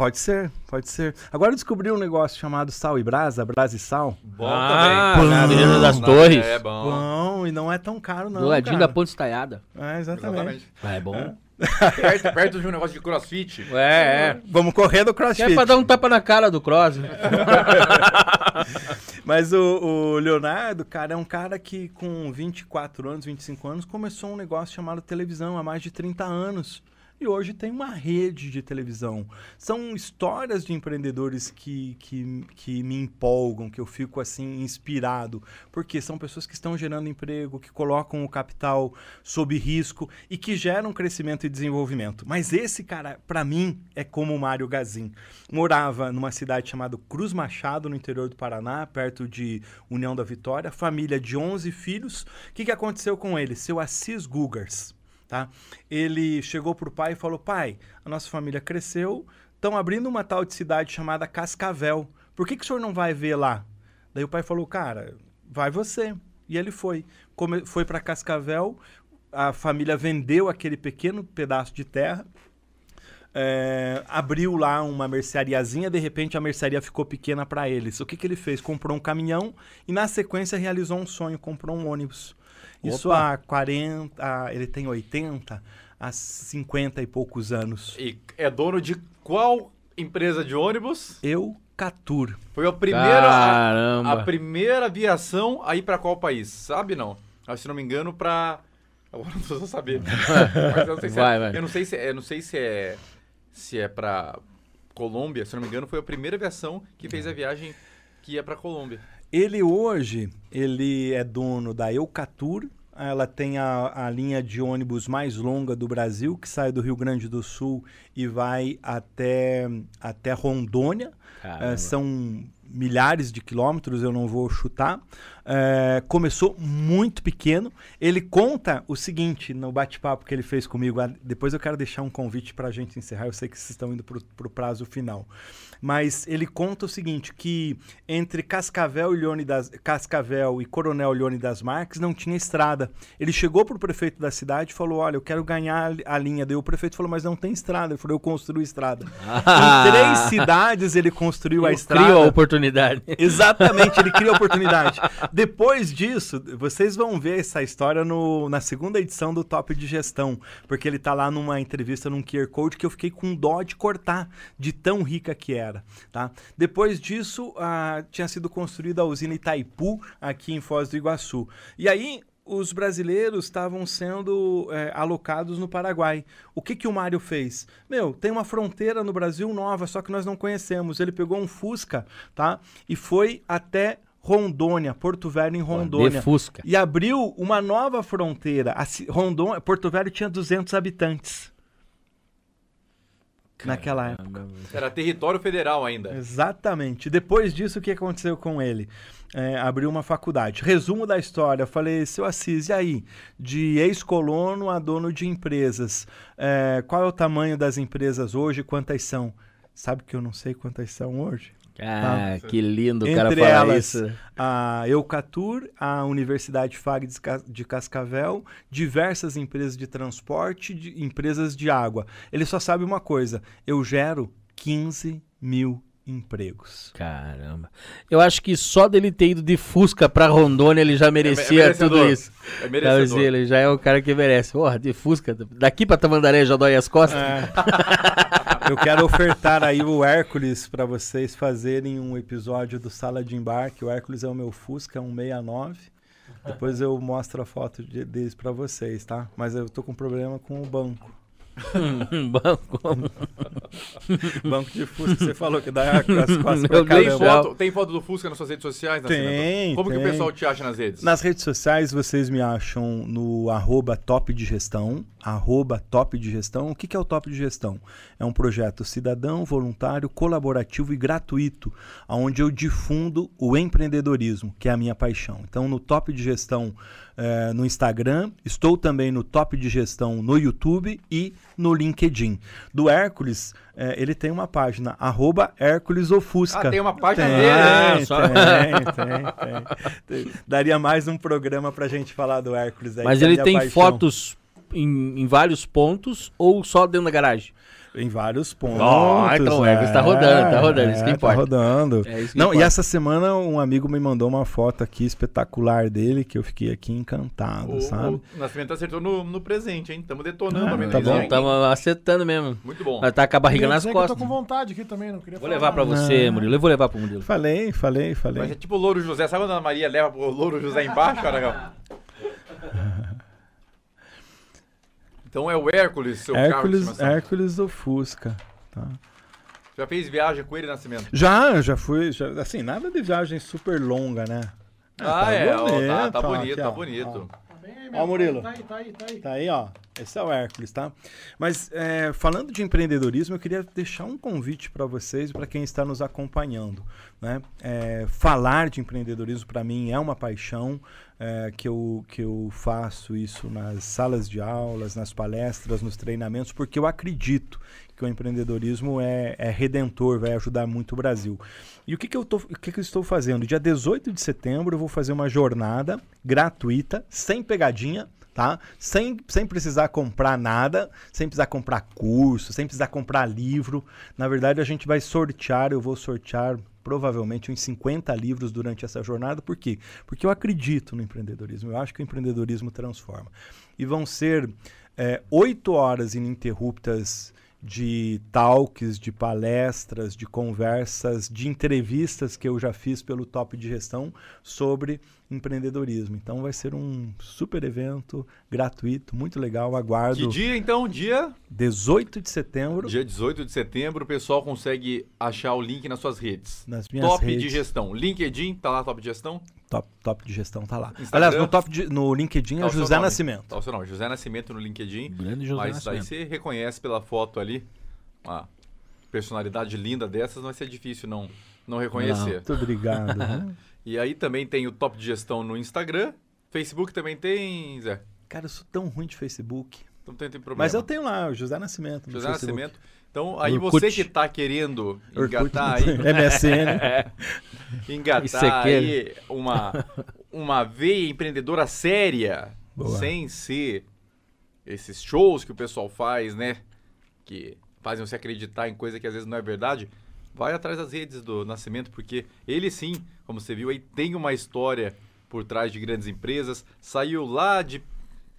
Pode ser, pode ser. Agora eu descobri um negócio chamado sal e brasa, brasa e sal. Bom Ah, também. na Avenida das Torres. É bom. Bom, e não é tão caro não, do ladinho cara. da ponte estaiada. É, exatamente. Exatamente. Ah, é bom. perto, perto de um negócio de crossfit. É, é. Vamos correr do Que crossfit. é pra dar um tapa na cara do Cross. né? Mas o, o Leonardo, cara, é um cara que com 24 anos, 25 anos, começou um negócio chamado televisão há mais de 30 anos. E hoje tem uma rede de televisão. São histórias de empreendedores que, que, que me empolgam, que eu fico assim inspirado. Porque são pessoas que estão gerando emprego, que colocam o capital sob risco e que geram crescimento e desenvolvimento. Mas esse cara, para mim, é como o Mário Gazin. Morava numa cidade chamada Cruz Machado, no interior do Paraná, perto de União da Vitória. Família de 11 filhos. O que, que aconteceu com ele? Seu Assis Gugars. Tá? Ele chegou pro pai e falou: Pai, a nossa família cresceu, estão abrindo uma tal de cidade chamada Cascavel. Por que, que o senhor não vai ver lá? Daí o pai falou: Cara, vai você. E ele foi. Come- foi para Cascavel, a família vendeu aquele pequeno pedaço de terra. é, abriu lá uma merceariazinha, de repente a mercearia ficou pequena para eles. O que, que ele fez? Comprou um caminhão e na sequência realizou um sonho, comprou um ônibus. Isso Opa. há 40, ah, ele tem 80, há 50 e poucos anos. E é dono de qual empresa de ônibus? Eu, Catur. Foi a primeira, a, Caramba. a primeira aviação a ir pra qual país? Sabe não? Acho, se não me engano, pra. Agora não preciso saber. Mas eu não sei se Vai, é, vai. Eu não sei se, eu não sei se é se é pra Colômbia. Se não me engano, foi a primeira aviação que fez a viagem que ia pra Colômbia. Ele hoje, ele é dono da Eucatur. Ela tem a, a linha de ônibus mais longa do Brasil, que sai do Rio Grande do Sul e vai até, até Rondônia. É, são milhares de quilômetros, eu não vou chutar. É, começou muito pequeno. Ele conta o seguinte no bate-papo que ele fez comigo. Ah, Depois eu quero deixar um convite para a gente encerrar. Eu sei que vocês estão indo para o prazo final. Mas ele conta o seguinte: que entre Cascavel e, Leônidas, Cascavel e Coronel Leônidas Marques não tinha estrada. Ele chegou para o prefeito da cidade e falou: Olha, eu quero ganhar a linha. Daí o prefeito falou: Mas não tem estrada. Ele falou: Eu construo estrada. Em três cidades ele construiu a Eu estrada. crio a oportunidade. Exatamente, ele cria a oportunidade. Depois disso, vocês vão ver essa história no- na segunda edição do Top de Gestão, porque ele tá lá numa entrevista num QR Code que eu fiquei com dó de cortar, de tão rica que era. Tá? Depois disso, ah, tinha sido construída a usina Itaipu, aqui em Foz do Iguaçu. E aí, os brasileiros estavam sendo é, alocados no Paraguai. O que, que o Mário fez? Meu, tem uma fronteira no Brasil nova, só que nós não conhecemos. Ele pegou um Fusca, tá? E foi até Rondônia, Porto Velho em Rondônia. Fusca. E abriu uma nova fronteira. A Rondônia, Porto Velho tinha 200 habitantes. Naquela época. Era território federal ainda. Exatamente. Depois disso, o que aconteceu com ele? É, abriu uma faculdade. Resumo da história. Eu falei, seu Assis, e aí? De ex-colono a dono de empresas. é, qual é o tamanho das empresas hoje? Quantas são? Sabe que eu não sei quantas são hoje? Ah, que lindo o cara Entre falar elas, isso. a Eucatur, a Universidade FAG de Cascavel, diversas empresas de transporte, de- empresas de água. Ele só sabe uma coisa: eu gero 15 mil empregos. Caramba. Eu acho que só dele ter ido de Fusca pra Rondônia ele já merecia merecedor. tudo isso. É Não, merecedor. ele já é o cara que merece. Porra, de Fusca. Daqui pra Tamandaré já dói as costas. Eu quero ofertar aí o Hércules para vocês fazerem um episódio do Sala de Embarque. O Hércules é o meu Fusca, é um 69. Depois eu mostro a foto de- deles para vocês, tá? Mas eu tô com problema com o banco. Banco. Banco de Fusca, você falou que dá as costas pra Tem foto, tem foto do Fusca nas suas redes sociais? Tem, Como que o tem. pessoal te acha nas redes? Nas redes sociais vocês me acham no arroba top de gestão, arroba top de gestão. O que, que é o top de gestão? É um projeto cidadão, voluntário, colaborativo e gratuito, onde eu difundo o empreendedorismo, que é a minha paixão. Então, no top de gestão eh, no Instagram, estou também no top de gestão no YouTube e no LinkedIn. Do Hércules, eh, ele tem uma página, arroba Hércules Ofusca. Ah, tem uma página Tem, dele, né? tem, Só- tem, tem, tem. Daria mais um programa pra gente falar do Hércules aí. Mas é a ele tem paixão. fotos em, em vários pontos ou só dentro da garagem? Em vários pontos. Ah, então o Hércules tá rodando, tá rodando, isso que é, importa. Tá rodando. É isso que Não, e importa. essa semana um amigo me mandou uma foto aqui espetacular dele que eu fiquei aqui encantado, O, sabe? o Nascimento acertou no, no presente, hein? Estamos detonando Ah, a tá bom. Estamos acertando mesmo. Muito bom. Vai tá com a barriga nas que Eu costas. tô com vontade aqui também, não queria Vou levar pra nada. você, Ah. Murilo. Eu vou levar pro Murilo. Falei, falei, falei. Mas é tipo o Louro José. Sabe quando a Ana Maria leva pro Louro José embaixo, Aragão? Então é o Hércules, seu carro de Hércules. Hércules do Fusca. Tá. Já fez viagem com ele, Nascimento? Já, já fui. já- assim, nada de viagem super longa, né? Ah, tá é. ó, tá, bonito, tá ó, bonito, aqui, tá ó, bonito. Bem Ó, Murilo. Tá aí, tá aí, tá aí. Tá aí, ó. Esse é o Hércules, tá? Mas é, falando de empreendedorismo, eu queria deixar um convite para vocês e para quem está nos acompanhando. Né? É, falar de empreendedorismo para mim é uma paixão é, que, eu, que eu faço isso nas salas de aulas, nas palestras, nos treinamentos, porque eu acredito que o empreendedorismo é, é redentor, vai ajudar muito o Brasil. E o que, que, eu, tô, o que, que eu estou fazendo? Dia 18 de setembro eu vou fazer uma jornada gratuita, sem pegadinha, tá? Sem, sem precisar comprar nada, sem precisar comprar curso, sem precisar comprar livro. Na verdade, a gente vai sortear, eu vou sortear provavelmente uns 50 livros durante essa jornada. Por quê? Porque eu acredito no empreendedorismo. Eu acho que o empreendedorismo transforma. E vão ser é, oito horas ininterruptas de talks, de palestras, de conversas, de entrevistas que eu já fiz pelo Top de Gestão sobre empreendedorismo. Então vai ser um super evento gratuito, muito legal. Que Aguardo dia, então? Dia? 18 de setembro Dia 18 de setembro, o pessoal consegue achar o link nas suas redes. nas minhas Top redes. de gestão. LinkedIn, tá lá, top de gestão? Top, top de gestão tá lá. Instagram. Aliás, no, top de- no LinkedIn Tá é o seu José nome. Nascimento. Tá o seu nome, José Nascimento no LinkedIn. Grande José Mas aí Nascimento. você reconhece pela foto ali. Uma personalidade linda dessas, não vai ser difícil não, não reconhecer. Muito obrigado. viu? E aí também tem o Top de Gestão no Instagram. Facebook também tem, Zé. Cara, eu sou tão ruim de Facebook. Não tem, tem problema. Mas eu tenho lá, o José Nascimento. no José Facebook. Então, aí Orkut. você que tá querendo Orkut. engatar aí, MSN. engatar ICQ. aí uma, uma veia empreendedora séria, Boa. sem ser esses shows que o pessoal faz, né? Que fazem você acreditar em coisa que às vezes não é verdade. Vai atrás das redes do Nascimento, porque ele sim, como você viu aí, tem uma história por trás de grandes empresas. Saiu lá de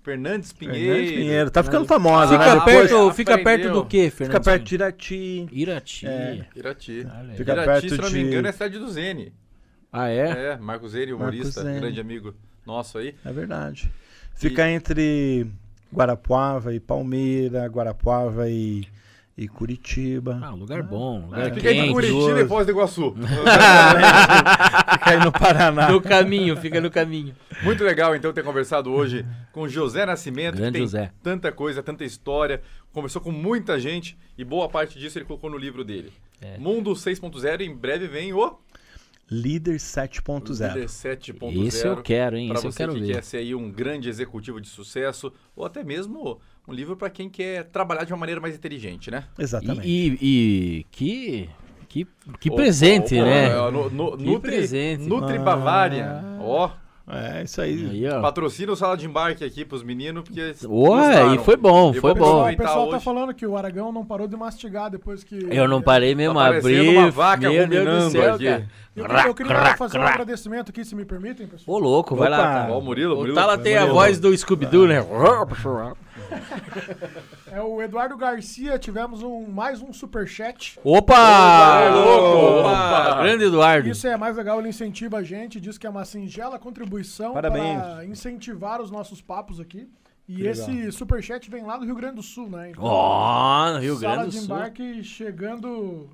Fernandes Pinheiro. Fernandes Pinheiro. Tá ficando famosa, Fica, né? Ah, Depois perto, fica aprendeu. perto do que, fica Fernando? perto de Irati. Irati. É. Irati. Aí. Fica Irati, perto se não me engano, é a cidade do Zene. Ah, é? É, Marcos Zene, humorista, Zene. grande amigo nosso aí. É verdade. Fica entre Guarapuava e Palmeira, Guarapuava e, E Curitiba. Ah, lugar bom, lugar Fica entre. Curitiba e Foz do Iguaçu. Fica aí no Paraná. No caminho, fica no caminho. Muito legal, então, ter conversado hoje com José Nascimento, Grande que tem José. tanta coisa, tanta história. Conversou com muita gente e boa parte disso ele colocou no livro dele. É. Mundo 6.0, em breve vem o Líder 7.0. Líder 7.0. Esse eu quero, hein? Para Esse eu você quero que ver. quer ser aí um grande executivo de sucesso, ou até mesmo um livro para quem quer trabalhar de uma maneira mais inteligente, né? Exatamente. E, e- e que, que, que presente, ô, ô, né? no- no- Que Nutri, presente. Nutri Ah. Bavária. Ó, É, isso aí. Aí, ó. patrocina o sala de embarque aqui pros meninos, porque. Ué, e foi bom, E foi bom. O pessoal tá hoje. falando que o Aragão não parou de mastigar depois que. Eu não parei mesmo, Tá abri. uma vaca meu Deus do céu, aqui. cara. Eu, eu queria crá, fazer um crá. agradecimento aqui, se me permitem, pessoal. Ô, louco, vai lá. Opa. Tá. Ó, o Murilo, O Murilo. Tala tem a Murilo. voz do Scooby-Doo, né? É o Eduardo Garcia, tivemos um, mais um superchat. Opa! Opa! Opa! Grande Eduardo. Isso é mais legal, ele incentiva a gente, diz que é uma singela contribuição Parabéns. para incentivar os nossos papos aqui. E Que legal. esse superchat vem lá do Rio Grande do Sul, né? Então, Ó, no Rio Sala Grande do de Sul. embarque chegando.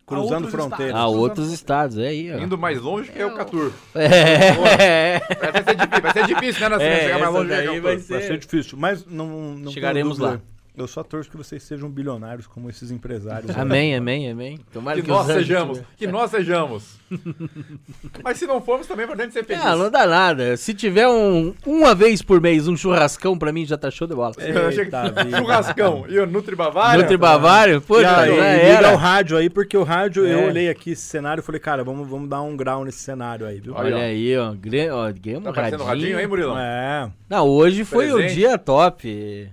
a Cruzando fronteiras. Ah, estados. outros estados, é aí, ó. Indo mais longe que é o Catur. É. Vai ser difícil, vai ser difícil, né, Nascimento? É, Chegar mais longe que é daí o vai Catur. ser- Vai ser difícil, mas não, não Chegaremos lá. Eu só torço que vocês sejam bilionários como esses empresários. Amém, amém, amém. Tomara Que que, nós sejamos, tiver- que nós sejamos. Mas se não formos, também é importante ser feliz. Ah, não dá nada. Se tiver um, uma vez por mês um churrascão pra mim, já tá show de bola. Eu achei que- Eita. Churrascão e o Nutri Bavária. Nutri Bavário, pô, já, já liga o rádio aí, porque o rádio, eu É. olhei aqui esse cenário e falei, cara, vamos, vamos dar um grau nesse cenário aí, viu? Olha aí, ó. Ganhamos Tá um um radinho radinho. aí, Murilão? É. Não, hoje foi o dia top.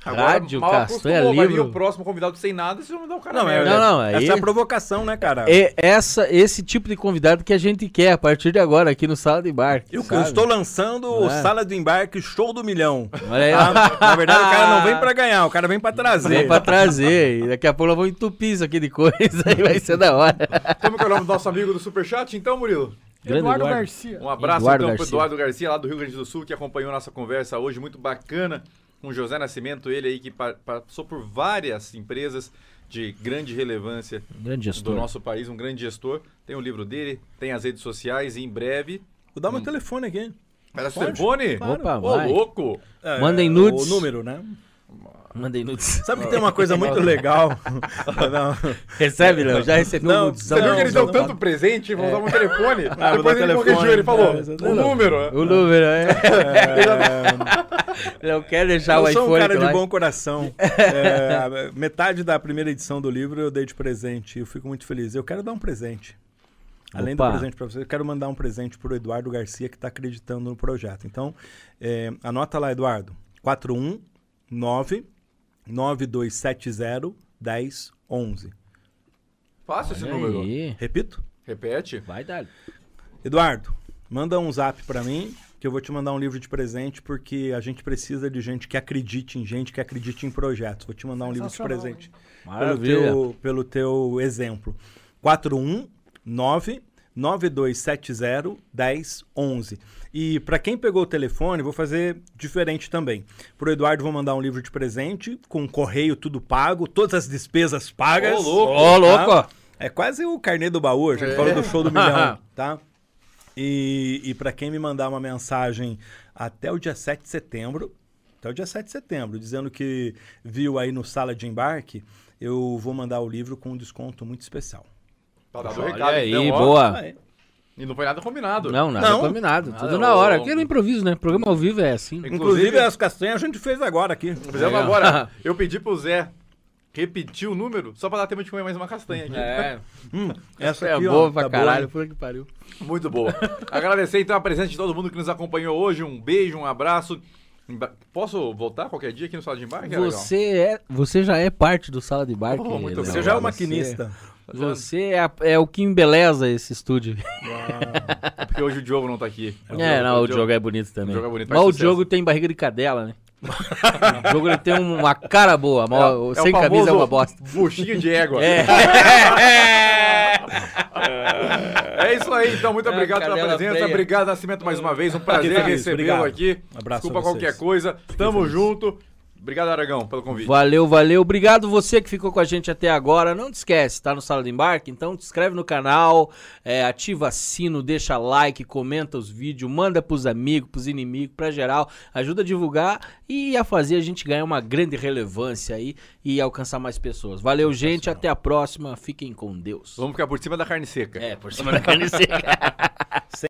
Rádio, mal Castanha, acostumou, vai vir livro. o próximo convidado sem nada, vocês vão me dar o cara Não, é. Não, não, aí- essa é a provocação, né, cara? É essa, esse tipo de convidado que a gente quer a partir de agora aqui no Sala de Embarque. Eu, eu estou lançando o É. Sala do Embarque Show do Milhão. Olha aí, ó. Tá? Na verdade, o cara não vem pra ganhar, o cara vem pra trazer. Vem pra trazer. E daqui a pouco nós vamos entupir isso aqui de coisa. Aí vai ser da hora. Como que é o nome do nosso amigo do Superchat, então, Murilo? Grande Eduardo, Eduardo. Garcia. Um abraço Eduardo então pro Garcia. Eduardo Garcia, lá do Rio Grande do Sul, que acompanhou nossa conversa hoje, muito bacana, com o José Nascimento, ele aí que pa- passou por várias empresas de grande relevância Grande do nosso país, um grande gestor. Tem o livro dele, tem as redes sociais e em breve. Vou dar meu telefone aqui. Seu Pode? telefone? Opa, Ô, vai. louco! É, Mandem nudes. O número, né? Mandei nudes. Sabe que tem uma coisa muito legal? Não. Recebe, Léo? Já recebeu Não, nudes? Você viu que ele deu tanto presente? Vou usar um telefone. Ah, Depois dar ele telefone. corrigiu, ele falou É, o número. O número, é. É, quer deixar o eu sou iPhone um cara de lá. bom coração. É, metade da primeira edição do livro eu dei de presente. Eu fico muito feliz. Eu quero dar um presente. Além Opa. do presente para você, eu quero mandar um presente pro Eduardo Garcia, que está acreditando no projeto. Então, é, anota lá, Eduardo. 419 9270 1011. Fácil esse número. aí. Repito? Repete. Vai dar. Eduardo, manda um zap para mim, que eu vou te mandar um livro de presente, porque a gente precisa de gente que acredite em gente, que acredite em projetos. Vou te mandar um livro de presente. Pelo Maravilha. teu, pelo teu exemplo. 419 9270 1011. E para quem pegou o telefone, vou fazer diferente também. Pro Eduardo vou mandar um livro de presente com correio tudo pago, todas as despesas pagas. Ô, louco. Ô, louco. É quase o carnê do baú, a gente É. falou do show do milhão, tá? E, e para quem me mandar uma mensagem até o dia 7 de setembro, até o dia 7 de setembro, dizendo que viu aí no Sala de Embarque, eu vou mandar o livro com um desconto muito especial. Tá dado o recado, aí, então, ó. boa. Aí. E não foi nada combinado. Não, nada Não. combinado. Nada, Tudo na hora. ô, Aqui é no improviso, né? Programa ao vivo é assim. Inclusive- Inclusive, as castanhas a gente fez agora aqui. Fizemos Legal. agora. Eu pedi pro Zé repetir o número só pra dar tempo de comer mais uma castanha aqui. É, Hum, essa é aqui, ó, boa pra tá caralho. boa. Puta que pariu. Muito boa. Agradecer então a presença de todo mundo que nos acompanhou hoje. Um beijo, um abraço. Emba- Posso voltar qualquer dia aqui no Sala de Embarque? É legal. Você, é, você já é parte do Sala de Barque. Oh, muito Léo. Você já é o Você- maquinista. Você é, a- é o que embeleza esse estúdio. É porque hoje o Diogo não tá aqui. É, não, o jogo é bonito também. o jogo é bonito, mas o sucesso. jogo tem barriga de cadela, né? o jogo ele tem uma cara boa, mas o- É- é sem o camisa é uma bosta. Buchinho de égua. É. É isso aí, então. Muito É, obrigado pela presença. feia. Obrigado, Nascimento, mais uma vez. Um prazer recebê-lo aqui. Abraço Desculpa a vocês. qualquer coisa. Tamo feliz. junto. Obrigado, Aragão, pelo convite. Valeu, valeu. Obrigado você que ficou com a gente até agora. Não te esquece, tá no Sala de Embarque? Então te inscreve no canal, é, ativa sino, deixa like, comenta os vídeos, manda pros amigos, pros inimigos, pra geral. Ajuda a divulgar e a fazer a gente ganhar uma grande relevância aí e alcançar mais pessoas. Valeu, gente. Até a próxima. Fiquem com Deus. Vamos ficar por cima da carne seca. É, por cima da carne seca.